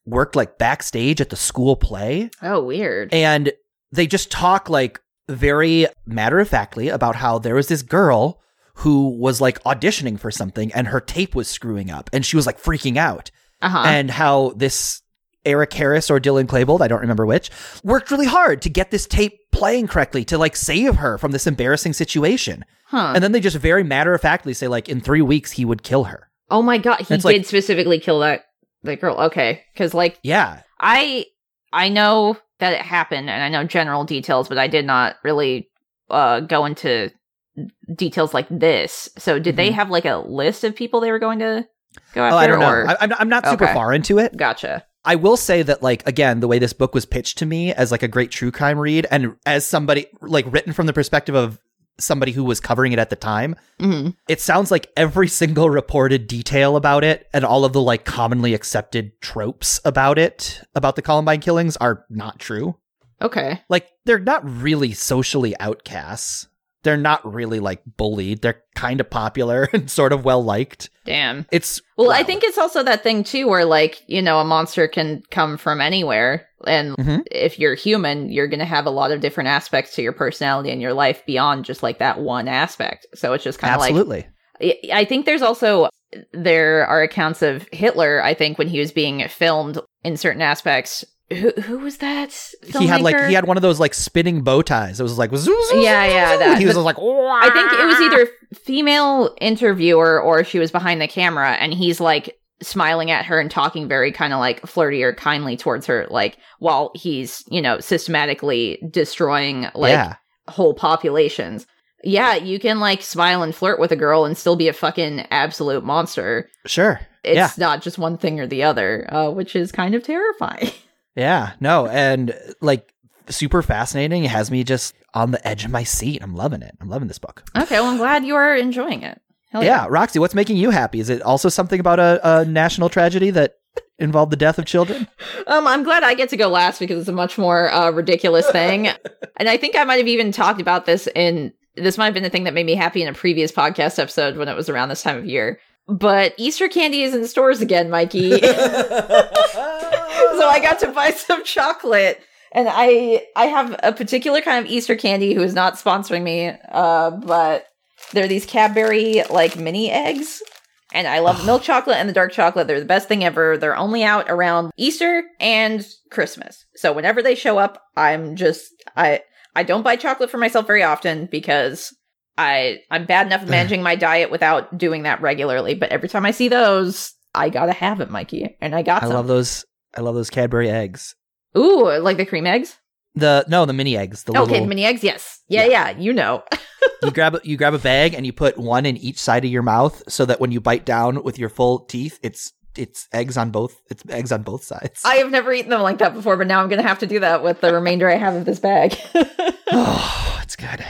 Speaker 2: worked like backstage at the school play
Speaker 1: oh, weird.
Speaker 2: and they just talk like very matter of factly about how there was this girl who was like auditioning for something and her tape was screwing up and she was like freaking out.
Speaker 1: Uh huh.
Speaker 2: And how this Eric Harris or Dylan Klebold, I don't remember which, worked really hard to get this tape playing correctly to like save her from this embarrassing situation.
Speaker 1: Huh.
Speaker 2: And then they just very matter of factly say like in three weeks he would kill her.
Speaker 1: oh my god, he did
Speaker 2: like-
Speaker 1: specifically kill that that girl. Okay, because like
Speaker 2: Yeah.
Speaker 1: I I know that it happened and I know general details, but I did not really uh go into details like this. So did they
Speaker 2: Mhm.
Speaker 1: have like a list of people they were going to go after?
Speaker 2: Oh, I don't know.
Speaker 1: Or?
Speaker 2: I, I'm, I'm not super
Speaker 1: Okay.
Speaker 2: far into it.
Speaker 1: gotcha.
Speaker 2: I will say that, like, again, the way this book was pitched to me as like a great true crime read, and as somebody like written from the perspective of somebody who was covering it at the time,
Speaker 1: hmm
Speaker 2: it sounds like every single reported detail about it and all of the like commonly accepted tropes about it, about the Columbine killings, are not true.
Speaker 1: Okay.
Speaker 2: Like, they're not really socially outcasts. They're not really like bullied. They're kind of popular <laughs> and sort of well liked.
Speaker 1: Damn.
Speaker 2: It's
Speaker 1: Well, I think it's also that thing too where like, you know, a monster can come from anywhere and
Speaker 2: Mhm.
Speaker 1: if you're human, you're going to have a lot of different aspects to your personality and your life beyond just like that one aspect. So it's just kind of like
Speaker 2: absolutely.
Speaker 1: I think there's also there are accounts of Hitler. I think when he was being filmed in certain aspects. Who who was that?
Speaker 2: he had like he had one of those like spinning bow ties. It was like
Speaker 1: Yeah, yeah, that-
Speaker 2: he was like
Speaker 1: I think it was either female interviewer or she was behind the camera, and he's like smiling at her and talking very kind of like flirty or kindly towards her, like while he's you know systematically destroying like
Speaker 2: yeah
Speaker 1: whole populations. Yeah, you can like smile and flirt with a girl and still be a fucking absolute monster.
Speaker 2: sure
Speaker 1: It's
Speaker 2: yeah
Speaker 1: not just one thing or the other, uh, which is kind of terrifying. <laughs>
Speaker 2: yeah no and like super fascinating. It has me just on the edge of my seat. I'm loving it. I'm loving this book.
Speaker 1: okay, well, I'm glad you are enjoying it. Hell
Speaker 2: yeah. Roxy, what's making you happy? Is it also something about a, a national tragedy that involved the death of children? <laughs>
Speaker 1: Um, I'm glad I get to go last because it's a much more uh, ridiculous thing. <laughs> and I think I might have even talked about this in this might have been the thing that made me happy in a previous podcast episode when it was around this time of year. But Easter candy is in stores again, Mikey. <laughs> so I got to buy some chocolate. And I I have a particular kind of Easter candy who is not sponsoring me, uh, but they're these Cadbury like mini eggs. And I love the milk <sighs> chocolate and the dark chocolate. They're the best thing ever. They're only out around Easter and Christmas. So whenever they show up, I'm just I I don't buy chocolate for myself very often because I I'm bad enough <sighs> managing my diet without doing that regularly. But every time I see those, I gotta have it, Mikey. And I got
Speaker 2: I
Speaker 1: some.
Speaker 2: love those. I love those Cadbury eggs.
Speaker 1: Ooh, like the cream eggs?
Speaker 2: The no, the mini eggs. The
Speaker 1: okay,
Speaker 2: little,
Speaker 1: the mini eggs, yes. Yeah, yeah, you know. <laughs>
Speaker 2: you grab a- you grab a bag and you put one in each side of your mouth so that when you bite down with your full teeth, it's it's eggs on both. It's eggs on both sides.
Speaker 1: I have never eaten them like that before, but now I'm gonna have to do that with the remainder I have of this bag. <laughs> <sighs>
Speaker 2: oh, it's good.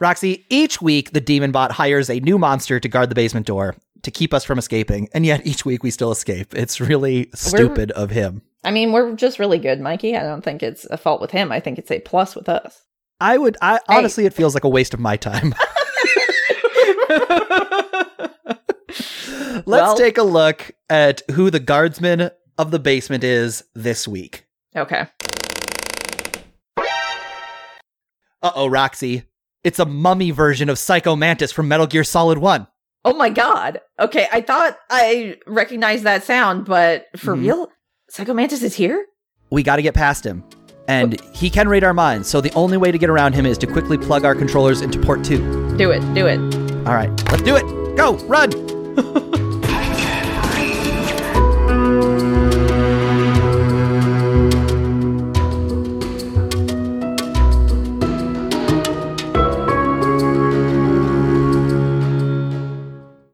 Speaker 2: Roxy, each week the demon bot hires a new monster to guard the basement door to keep us from escaping, and yet each week we still escape. It's really stupid of him.
Speaker 1: I mean, we're just really good, Mikey. I don't think it's a fault with him. I think it's a plus with us.
Speaker 2: I would I
Speaker 1: Hey.
Speaker 2: honestly it feels like a waste of my time. <laughs> Let's
Speaker 1: Well-
Speaker 2: take a look at who the guardsman of the basement is this week.
Speaker 1: okay.
Speaker 2: Uh oh, Roxy. It's a mummy version of Psycho Mantis from Metal Gear Solid 1.
Speaker 1: Oh my god. Okay, I thought I recognized that sound, but for
Speaker 2: Mhm.
Speaker 1: real? Psycho Mantis is here?
Speaker 2: We got to get past him. And he can read our minds, so the only way to get around him is to quickly plug our controllers into port 2.
Speaker 1: Do it, do it.
Speaker 2: All right, let's do it. Go, run. <laughs>